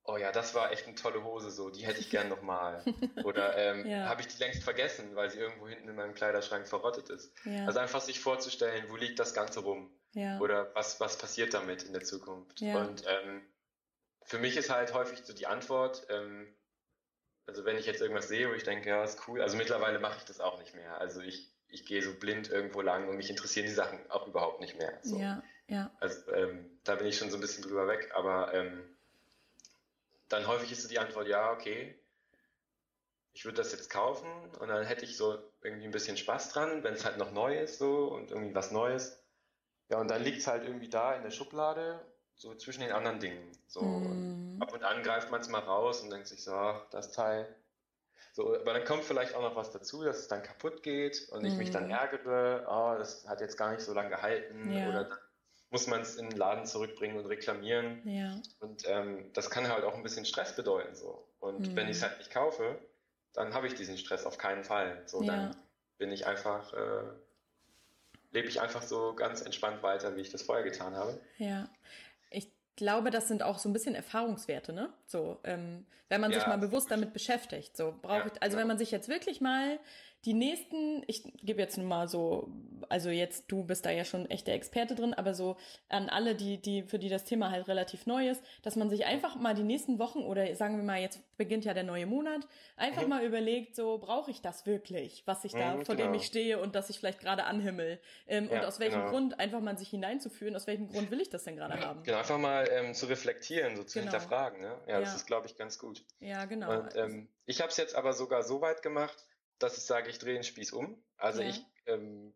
oh ja, das war echt eine tolle Hose, so, die hätte ich gern nochmal. Oder ähm, Ja. habe ich die längst vergessen, weil sie irgendwo hinten in meinem Kleiderschrank verrottet ist. ja, Also einfach sich vorzustellen, wo liegt das Ganze rum? Ja, Oder was, was passiert damit in der Zukunft? Ja. Und ähm, für mich ist halt häufig so die Antwort, ähm, also wenn ich jetzt irgendwas sehe, wo ich denke, ja, ist cool, also mittlerweile mache ich das auch nicht mehr. Also ich, ich gehe so blind irgendwo lang und mich interessieren die Sachen auch überhaupt nicht mehr. So. ja, ja, Also ähm, da bin ich schon so ein bisschen drüber weg, aber ähm, dann häufig ist so die Antwort, ja, okay, ich würde das jetzt kaufen und dann hätte ich so irgendwie ein bisschen Spaß dran, wenn es halt noch neu ist so und irgendwie was Neues. Ja, und dann liegt es halt irgendwie da in der Schublade, so zwischen den anderen Dingen. So. Und Mhm. ab und an greift man es mal raus und denkt sich so, ach, das Teil. So, aber dann kommt vielleicht auch noch was dazu, dass es dann kaputt geht und ich mich dann Mhm. ärgere, oh, das hat jetzt gar nicht so lange gehalten Ja. oder dann muss man es in den Laden zurückbringen und reklamieren. ja, Und ähm, das kann halt auch ein bisschen Stress bedeuten. So. Und Mhm. wenn ich es halt nicht kaufe, dann habe ich diesen Stress auf keinen Fall. So, Ja. dann bin ich einfach, äh, lebe ich einfach so ganz entspannt weiter, wie ich das vorher getan habe. ja. Ich glaube, das sind auch so ein bisschen Erfahrungswerte, ne? So, ähm, wenn man sich Ja. mal bewusst damit beschäftigt. So brauche Ja, ich, also genau. wenn man sich jetzt wirklich mal die nächsten, ich gebe jetzt nur mal so, also jetzt du bist da ja schon echt der Experte drin, aber so an alle, die, die, für die das Thema halt relativ neu ist, dass man sich einfach mal die nächsten Wochen oder sagen wir mal, jetzt beginnt ja der neue Monat, einfach Mhm. mal überlegt, so brauche ich das wirklich, was ich da, Mhm, vor dem genau. ich stehe und das ich vielleicht gerade anhimmel. Ähm, und Ja, aus welchem genau. Grund einfach mal sich hineinzuführen, aus welchem Grund will ich das denn gerade haben? Genau, einfach mal ähm, zu reflektieren, so zu Genau. hinterfragen. Ne? Ja, das Ja. ist, glaube ich, ganz gut. Ja, genau. Und ähm, ich habe es jetzt aber sogar so weit gemacht, dass ich sage, ich drehe den Spieß um. Also Ja. ich, ähm,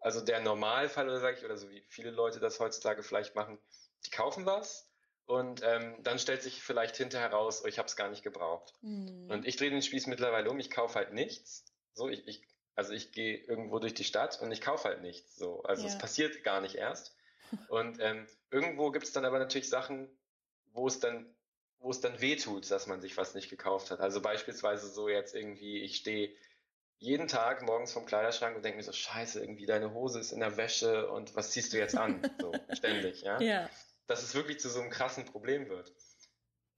also der Normalfall, oder sage ich, oder so wie viele Leute das heutzutage vielleicht machen, die kaufen was und ähm, dann stellt sich vielleicht hinterher raus, oh, ich habe es gar nicht gebraucht. Mhm. Und ich drehe den Spieß mittlerweile um, ich kaufe halt nichts. So, ich, ich, also ich gehe irgendwo durch die Stadt und ich kaufe halt nichts. So, also ja. es passiert gar nicht erst. Und ähm, irgendwo gibt es dann aber natürlich Sachen, wo es dann, wo es dann wehtut, dass man sich was nicht gekauft hat. Also beispielsweise so jetzt irgendwie, ich stehe jeden Tag morgens vom Kleiderschrank und denke mir so, scheiße, irgendwie deine Hose ist in der Wäsche und was ziehst du jetzt an? So, ständig, ja. ja dass es wirklich zu so einem krassen Problem wird.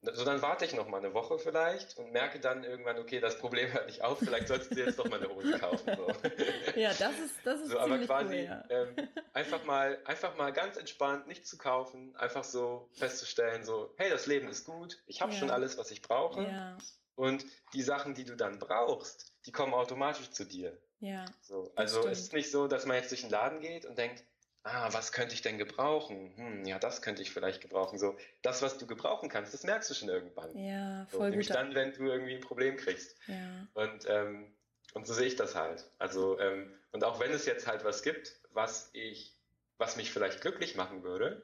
So, dann warte ich noch mal eine Woche vielleicht und merke dann irgendwann, okay, das Problem hört nicht auf, vielleicht solltest du jetzt doch mal eine Hose kaufen. So. Ja, das ist, das ist so, aber quasi cool, ja. ähm, einfach mal, einfach mal ganz entspannt, nichts zu kaufen, einfach so festzustellen, so, hey, das Leben ist gut, ich habe ja. schon alles, was ich brauche. Ja. Und die Sachen, die du dann brauchst, die kommen automatisch zu dir. Ja. So, also es ist nicht so, dass man jetzt durch den Laden geht und denkt, ah, was könnte ich denn gebrauchen? Hm, ja, das könnte ich vielleicht gebrauchen. So, das, was du gebrauchen kannst, das merkst du schon irgendwann. Ja, voll so, Nämlich dann, wenn du irgendwie ein Problem kriegst. Ja. Und, ähm, und so sehe ich das halt. Also, ähm, und auch wenn es jetzt halt was gibt, was ich, was mich vielleicht glücklich machen würde,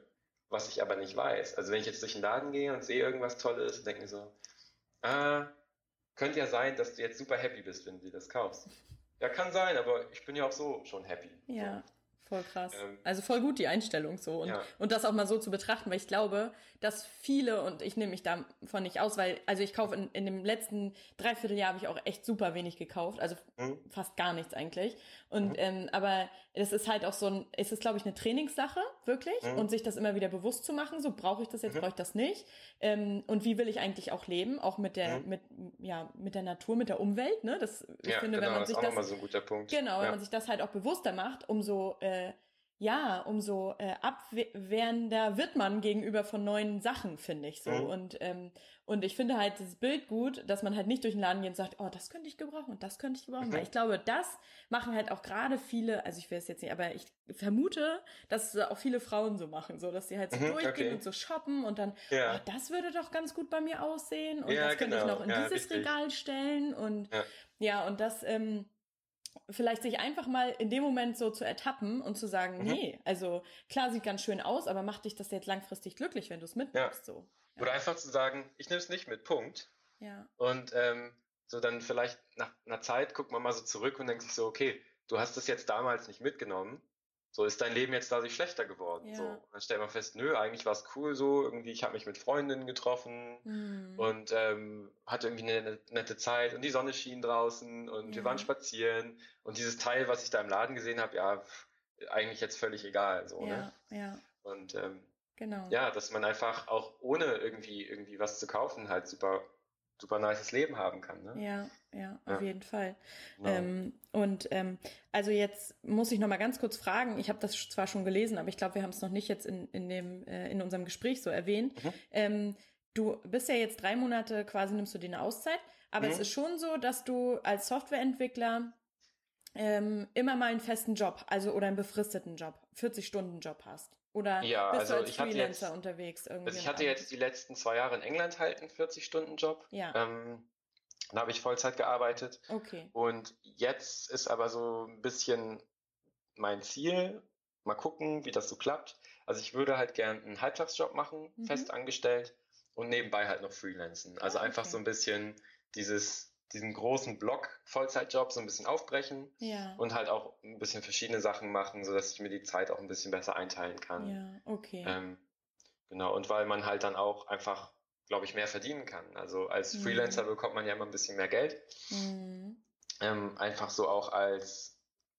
was ich aber nicht weiß. Also wenn ich jetzt durch den Laden gehe und sehe irgendwas Tolles und denke mir so, ah, könnte ja sein, dass du jetzt super happy bist, wenn du dir das kaufst. Ja, kann sein, aber ich bin ja auch so schon happy. Ja. So. Voll krass. Ähm, also voll gut die Einstellung so und, ja. und das auch mal so zu betrachten, weil ich glaube, dass viele, und ich nehme mich davon nicht aus, weil, also ich kaufe in, in dem letzten Dreivierteljahr habe ich auch echt super wenig gekauft, also mhm. fast gar nichts eigentlich. Und mhm. ähm, aber es ist halt auch so ein, es ist, glaube ich, eine Trainingssache, wirklich, mhm. und sich das immer wieder bewusst zu machen, so brauche ich das jetzt, mhm. brauche ich das nicht. Ähm, und wie will ich eigentlich auch leben, auch mit der, mhm. mit, ja, mit der Natur, mit der Umwelt, ne? Das, ich ja, finde, genau, wenn man sich das. das so ein guter Punkt. Genau, ja. wenn man sich das halt auch bewusster macht, umso äh, ja, umso äh, abwehrender wird man gegenüber von neuen Sachen, finde ich so. Mhm. Und, ähm, und ich finde halt das Bild gut, dass man halt nicht durch den Laden geht und sagt, oh, das könnte ich gebrauchen und das könnte ich gebrauchen. Mhm. Weil ich glaube, das machen halt auch gerade viele, also ich will es jetzt nicht, aber ich vermute, dass auch viele Frauen so machen, so dass sie halt so mhm, durchgehen okay. und so shoppen und dann, ja. oh, das würde doch ganz gut bei mir aussehen und ja, das könnte genau. ich noch in ja, dieses richtig. Regal stellen und ja, ja und das, ähm, vielleicht sich einfach mal in dem Moment so zu ertappen und zu sagen, mhm. nee, also klar sieht ganz schön aus, aber macht dich das jetzt langfristig glücklich, wenn du es mitnimmst. Ja. So. Ja. Oder einfach zu sagen, ich nehme es nicht mit, Punkt. Ja. Und ähm, so dann vielleicht nach einer Zeit guckt man mal so zurück und denkt sich so, okay, du hast es jetzt damals nicht mitgenommen, so ist dein Leben jetzt dadurch schlechter geworden. Ja. So. Und dann stellt man fest, nö, eigentlich war es cool so, irgendwie, ich habe mich mit Freundinnen getroffen mhm. und ähm, hatte irgendwie eine nette Zeit und die Sonne schien draußen und ja. wir waren spazieren und dieses Teil, was ich da im Laden gesehen habe, ja, eigentlich jetzt völlig egal. So, ja, ne? ja. Und ähm, genau. ja, dass man einfach auch ohne irgendwie irgendwie was zu kaufen halt super super nices Leben haben kann. Ne? Ja, ja, auf ja. jeden Fall. Genau. Ähm, und ähm, also jetzt muss ich noch mal ganz kurz fragen. Ich habe das zwar schon gelesen, aber ich glaube, wir haben es noch nicht jetzt in in dem äh, in unserem Gespräch so erwähnt. Mhm. Ähm, du bist ja jetzt drei Monate quasi nimmst du dir eine Auszeit, aber mhm. es ist schon so, dass du als Softwareentwickler ähm, immer mal einen festen Job, also oder einen befristeten Job, 40 Stunden Job hast. Oder ja, bist also du als Freelancer jetzt, unterwegs? Irgendwie also ich hatte jetzt die letzten zwei Jahre in England halt einen 40-Stunden-Job. Ja. Ähm, da habe ich Vollzeit gearbeitet. Okay. Und jetzt ist aber so ein bisschen mein Ziel, mal gucken, wie das so klappt. Also ich würde halt gern einen Halbtagsjob machen, mhm. fest angestellt und nebenbei halt noch freelancen. Also ah, okay. einfach so ein bisschen dieses diesen großen Block Vollzeitjob so ein bisschen aufbrechen ja. und halt auch ein bisschen verschiedene Sachen machen, so dass ich mir die Zeit auch ein bisschen besser einteilen kann. Ja, okay. Ähm, genau, und weil man halt dann auch einfach, glaube ich, mehr verdienen kann. Also als mhm. Freelancer bekommt man ja immer ein bisschen mehr Geld. Mhm. Ähm, einfach so auch als,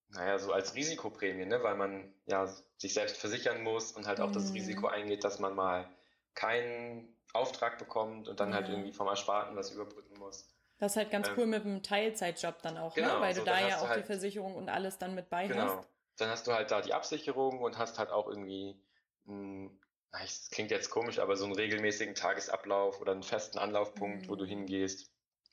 naja, so als Risikoprämie, ne? weil man ja sich selbst versichern muss und halt auch mhm. das Risiko eingeht, dass man mal keinen Auftrag bekommt und dann halt irgendwie vom Ersparten was überbrücken muss. Das ist halt ganz ähm, cool mit einem Teilzeitjob dann auch, ne? genau, ne? weil so, du da ja auch halt, die Versicherung und alles dann mit bei genau. hast. Dann hast du halt da die Absicherung und hast halt auch irgendwie, mh, das klingt jetzt komisch, aber so einen regelmäßigen Tagesablauf oder einen festen Anlaufpunkt, mhm. wo du mhm. hingehst.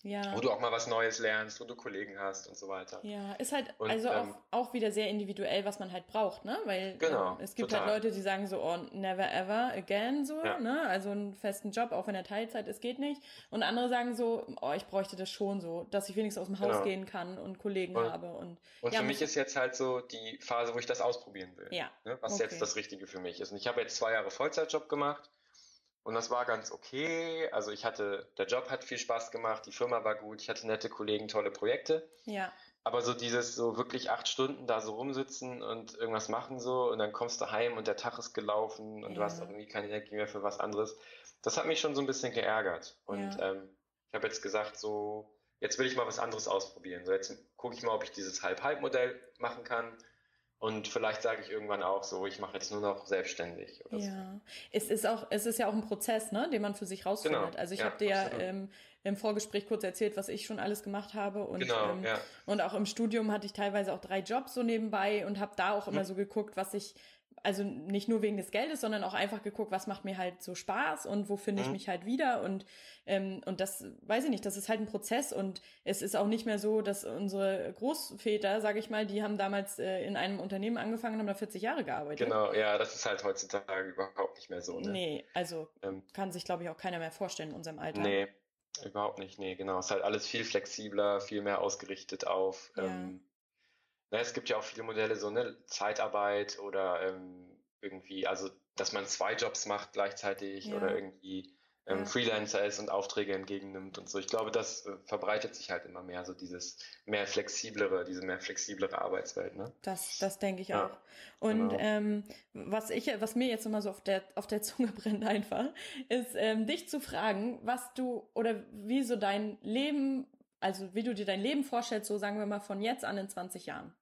Ja. Wo du auch mal was Neues lernst, wo du Kollegen hast und so weiter. Ja, ist halt und, also ähm, auch, auch wieder sehr individuell, was man halt braucht, ne? Weil genau, äh, es gibt halt total. halt Leute, die sagen so, oh, never ever again, so, ja. ne? Also einen festen Job, auch wenn er Teilzeit ist, geht nicht. Und andere sagen so, oh, ich bräuchte das schon so, dass ich wenigstens aus dem Haus genau. gehen kann und Kollegen und, habe. Und, und ja, für mich ist jetzt halt so die Phase, wo ich das ausprobieren will. Ja. Ne? Was okay. jetzt das Richtige für mich ist. Und ich habe jetzt zwei Jahre Vollzeitjob gemacht Und das war ganz okay. Also ich hatte, der Job hat viel Spaß gemacht, die Firma war gut, ich hatte nette Kollegen, tolle Projekte. Ja. Aber so dieses so wirklich acht Stunden da so rumsitzen und irgendwas machen so und dann kommst du heim und der Tag ist gelaufen und ja. du hast auch irgendwie keine Energie mehr für was anderes. Das hat mich schon so ein bisschen geärgert. Und ja. ähm, ich habe jetzt gesagt, so, jetzt will ich mal was anderes ausprobieren. So, jetzt gucke ich mal, ob ich dieses Halb-Halb-Modell machen kann und vielleicht sage ich irgendwann auch so, ich mache jetzt nur noch selbstständig. ja, so. es ist auch, es ist ja auch ein Prozess, ne, den man für sich rausfindet. Genau. Also ich ja, habe dir ja ähm, im Vorgespräch kurz erzählt, was ich schon alles gemacht habe und genau, ähm, ja. und auch im Studium hatte ich teilweise auch drei Jobs so nebenbei und habe da auch immer mhm. so geguckt, was ich also nicht nur wegen des Geldes, sondern auch einfach geguckt, was macht mir halt so Spaß und wo finde ich mhm. mich halt wieder und ähm, und das weiß ich nicht, das ist halt ein Prozess und es ist auch nicht mehr so, dass unsere Großväter, sage ich mal, die haben damals äh, in einem Unternehmen angefangen und haben da 40 Jahre gearbeitet. Genau, ja, das ist halt heutzutage überhaupt nicht mehr so. Ne? Nee, also ähm, kann sich glaube ich auch keiner mehr vorstellen in unserem Alter. Nee, überhaupt nicht, nee, genau, es ist halt alles viel flexibler, viel mehr ausgerichtet auf ja. ähm, na, es gibt ja auch viele Modelle, so eine Zeitarbeit oder ähm, irgendwie, also dass man zwei Jobs macht gleichzeitig ja. oder irgendwie ähm, ja. Freelancer ist und Aufträge entgegennimmt und so. Ich glaube, das äh, verbreitet sich halt immer mehr, so dieses mehr flexiblere, diese mehr flexiblere Arbeitswelt. Ne? Das, das denke ich ja, auch. Und genau. ähm, was ich, was mir jetzt immer so auf der auf der Zunge brennt einfach, ist ähm, dich zu fragen, was du oder wie so dein Leben also wie du dir dein Leben vorstellst, so sagen wir mal von jetzt an in 20 Jahren.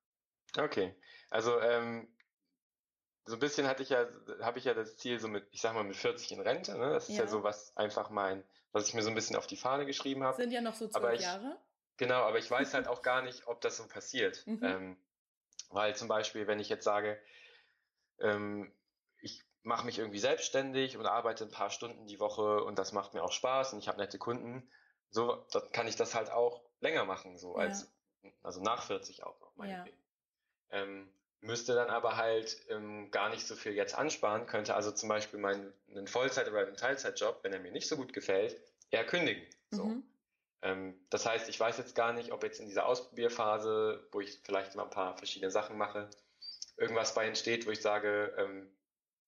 Okay, also ähm, so ein bisschen hatte ich ja, habe ich ja das Ziel so mit, ich sag mal mit 40 in Rente. Ne? Das ist ja. ja so was einfach mein, was ich mir so ein bisschen auf die Fahne geschrieben habe. Sind ja noch so zwölf Jahre. Genau, aber ich weiß halt auch gar nicht, ob das so passiert. Mhm. Ähm, weil zum Beispiel, wenn ich jetzt sage, ähm, ich mache mich irgendwie selbstständig und arbeite ein paar Stunden die Woche und das macht mir auch Spaß und ich habe nette Kunden, so dann kann ich das halt auch länger machen, so ja. als also nach 40 auch noch meinetwegen. Ja. Ähm, müsste dann aber halt ähm, gar nicht so viel jetzt ansparen, könnte also zum Beispiel meinen einen Vollzeit- oder einen Teilzeitjob, wenn er mir nicht so gut gefällt, eher kündigen. So. Mhm. Ähm, das heißt, ich weiß jetzt gar nicht, ob jetzt in dieser Ausprobierphase, wo ich vielleicht mal ein paar verschiedene Sachen mache, irgendwas bei entsteht, wo ich sage, ähm,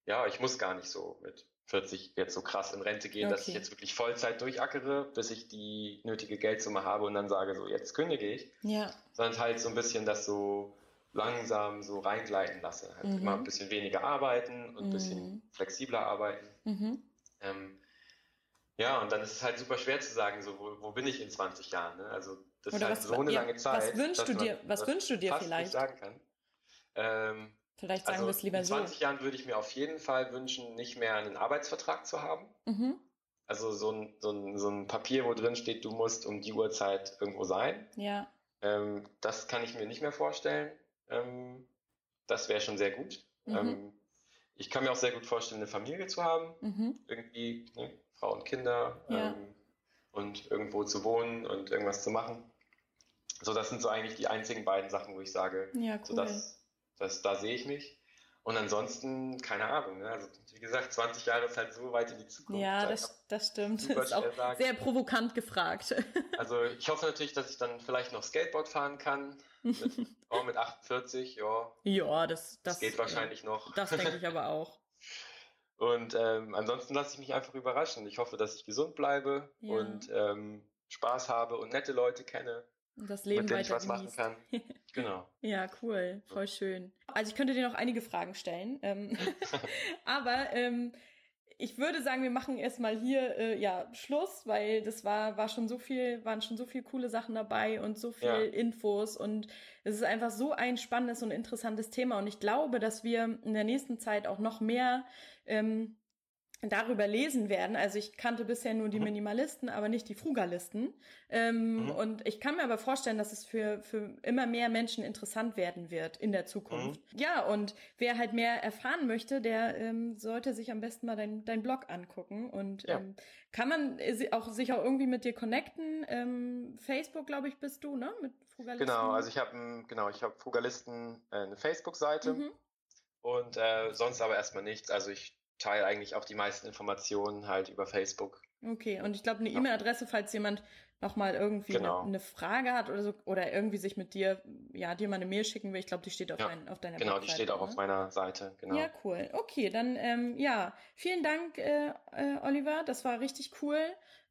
ja, ich muss gar nicht so mit 40 jetzt so krass in Rente gehen, okay. dass ich jetzt wirklich Vollzeit durchackere, bis ich die nötige Geldsumme habe und dann sage, so jetzt kündige ich. Ja. Sondern halt so ein bisschen das so langsam so reingleiten lasse. Halt mhm. immer ein bisschen weniger arbeiten und ein mhm. bisschen flexibler arbeiten. Mhm. Ähm, ja, und dann ist es halt super schwer zu sagen, so, wo, wo bin ich in 20 Jahren? Ne? Also das Oder ist halt was, so eine ja, lange Zeit. Was wünschst du dir, was wünschst du dir vielleicht? sagen kann. Ähm, Vielleicht sagen also wir es lieber so. In 20 so. Jahren würde ich mir auf jeden Fall wünschen, nicht mehr einen Arbeitsvertrag zu haben. Mhm. Also so ein, so, ein, so ein Papier, wo drin steht, du musst um die Uhrzeit irgendwo sein. Ja. Ähm, das kann ich mir nicht mehr vorstellen. Ähm, das wäre schon sehr gut. Mhm. Ähm, ich kann mir auch sehr gut vorstellen, eine Familie zu haben. Mhm. Irgendwie, ne? Frau und Kinder. Ja. Ähm, und irgendwo zu wohnen und irgendwas zu machen. So, das sind so eigentlich die einzigen beiden Sachen, wo ich sage, ja, cool. so das das, da sehe ich mich. Und ansonsten, keine Ahnung, ne? also wie gesagt, 20 Jahre ist halt so weit in die Zukunft. Ja, das, das stimmt. Das ist auch sagen. sehr provokant gefragt. Also ich hoffe natürlich, dass ich dann vielleicht noch Skateboard fahren kann. Mit, oh, mit 48, ja. Ja, das, das, das geht wahrscheinlich ja, noch. Das denke ich aber auch. Und ähm, ansonsten lasse ich mich einfach überraschen. Ich hoffe, dass ich gesund bleibe ja. und ähm, Spaß habe und nette Leute kenne das Leben mit dem ich was machen kann. Genau. ja, cool, voll schön. Also ich könnte dir noch einige Fragen stellen, ähm, aber ähm, ich würde sagen, wir machen erstmal hier äh, ja Schluss, weil das war war schon so viel, waren schon so viel coole Sachen dabei und so viel ja. Infos und es ist einfach so ein spannendes und interessantes Thema und ich glaube, dass wir in der nächsten Zeit auch noch mehr ähm, darüber lesen werden. Also ich kannte bisher nur die mhm. Minimalisten, aber nicht die Frugalisten. Ähm, mhm. Und ich kann mir aber vorstellen, dass es für, für immer mehr Menschen interessant werden wird in der Zukunft. Mhm. Ja, und wer halt mehr erfahren möchte, der ähm, sollte sich am besten mal dein, dein Blog angucken. Und ja. ähm, kann man auch sich auch irgendwie mit dir connecten? Ähm, Facebook, glaube ich, bist du, ne? Mit Frugalisten. Genau, also ich habe genau, ich habe Frugalisten äh, eine Facebook-Seite. Mhm. Und äh, sonst aber erstmal nichts. Also ich teile eigentlich auch die meisten Informationen halt über Facebook. Okay, und ich glaube, eine E-Mail-Adresse, falls jemand nochmal irgendwie genau. eine, eine, Frage hat oder so, oder irgendwie sich mit dir, ja, dir mal eine Mail schicken will, ich glaube, die steht auf, ja, dein, auf deiner Genau, Webseite, die steht auch ne? auf meiner Seite, genau. Ja, cool. Okay, dann, ähm, ja, vielen Dank, äh, äh, Oliver, das war richtig cool.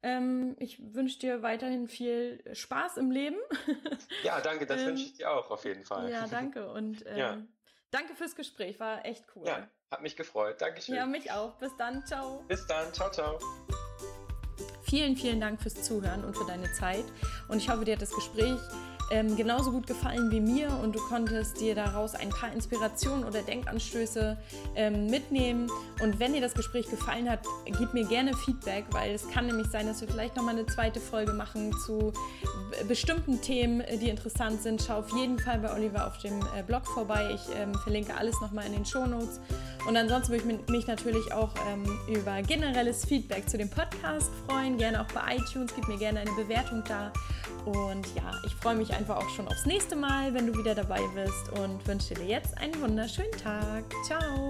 Ähm, ich wünsche dir weiterhin viel Spaß im Leben. ja, danke, das ähm, wünsche ich dir auch auf jeden Fall. Ja, danke und ähm, ja. danke fürs Gespräch, war echt cool. Ja, hat mich gefreut. Dankeschön. Ja, mich auch. Bis dann, ciao. Bis dann, ciao, ciao. Vielen, vielen Dank fürs Zuhören und für deine Zeit. Und ich hoffe, dir hat das Gespräch ähm, genauso gut gefallen wie mir und du konntest dir daraus ein paar Inspirationen oder Denkanstöße ähm, mitnehmen. Und wenn dir das Gespräch gefallen hat, gib mir gerne Feedback, weil es kann nämlich sein, dass wir vielleicht nochmal eine zweite Folge machen zu bestimmten Themen, die interessant sind. Schau auf jeden Fall bei Oliver auf dem äh, Blog vorbei. Ich ähm, verlinke alles nochmal in den Shownotes. Und ansonsten würde ich mich natürlich auch ähm, über generelles Feedback zu dem Podcast freuen. Gerne auch bei iTunes. Gib mir gerne eine Bewertung da. Und ja, ich freue mich einfach auch schon aufs nächste Mal, wenn du wieder dabei bist und wünsche dir jetzt einen wunderschönen Tag. Ciao!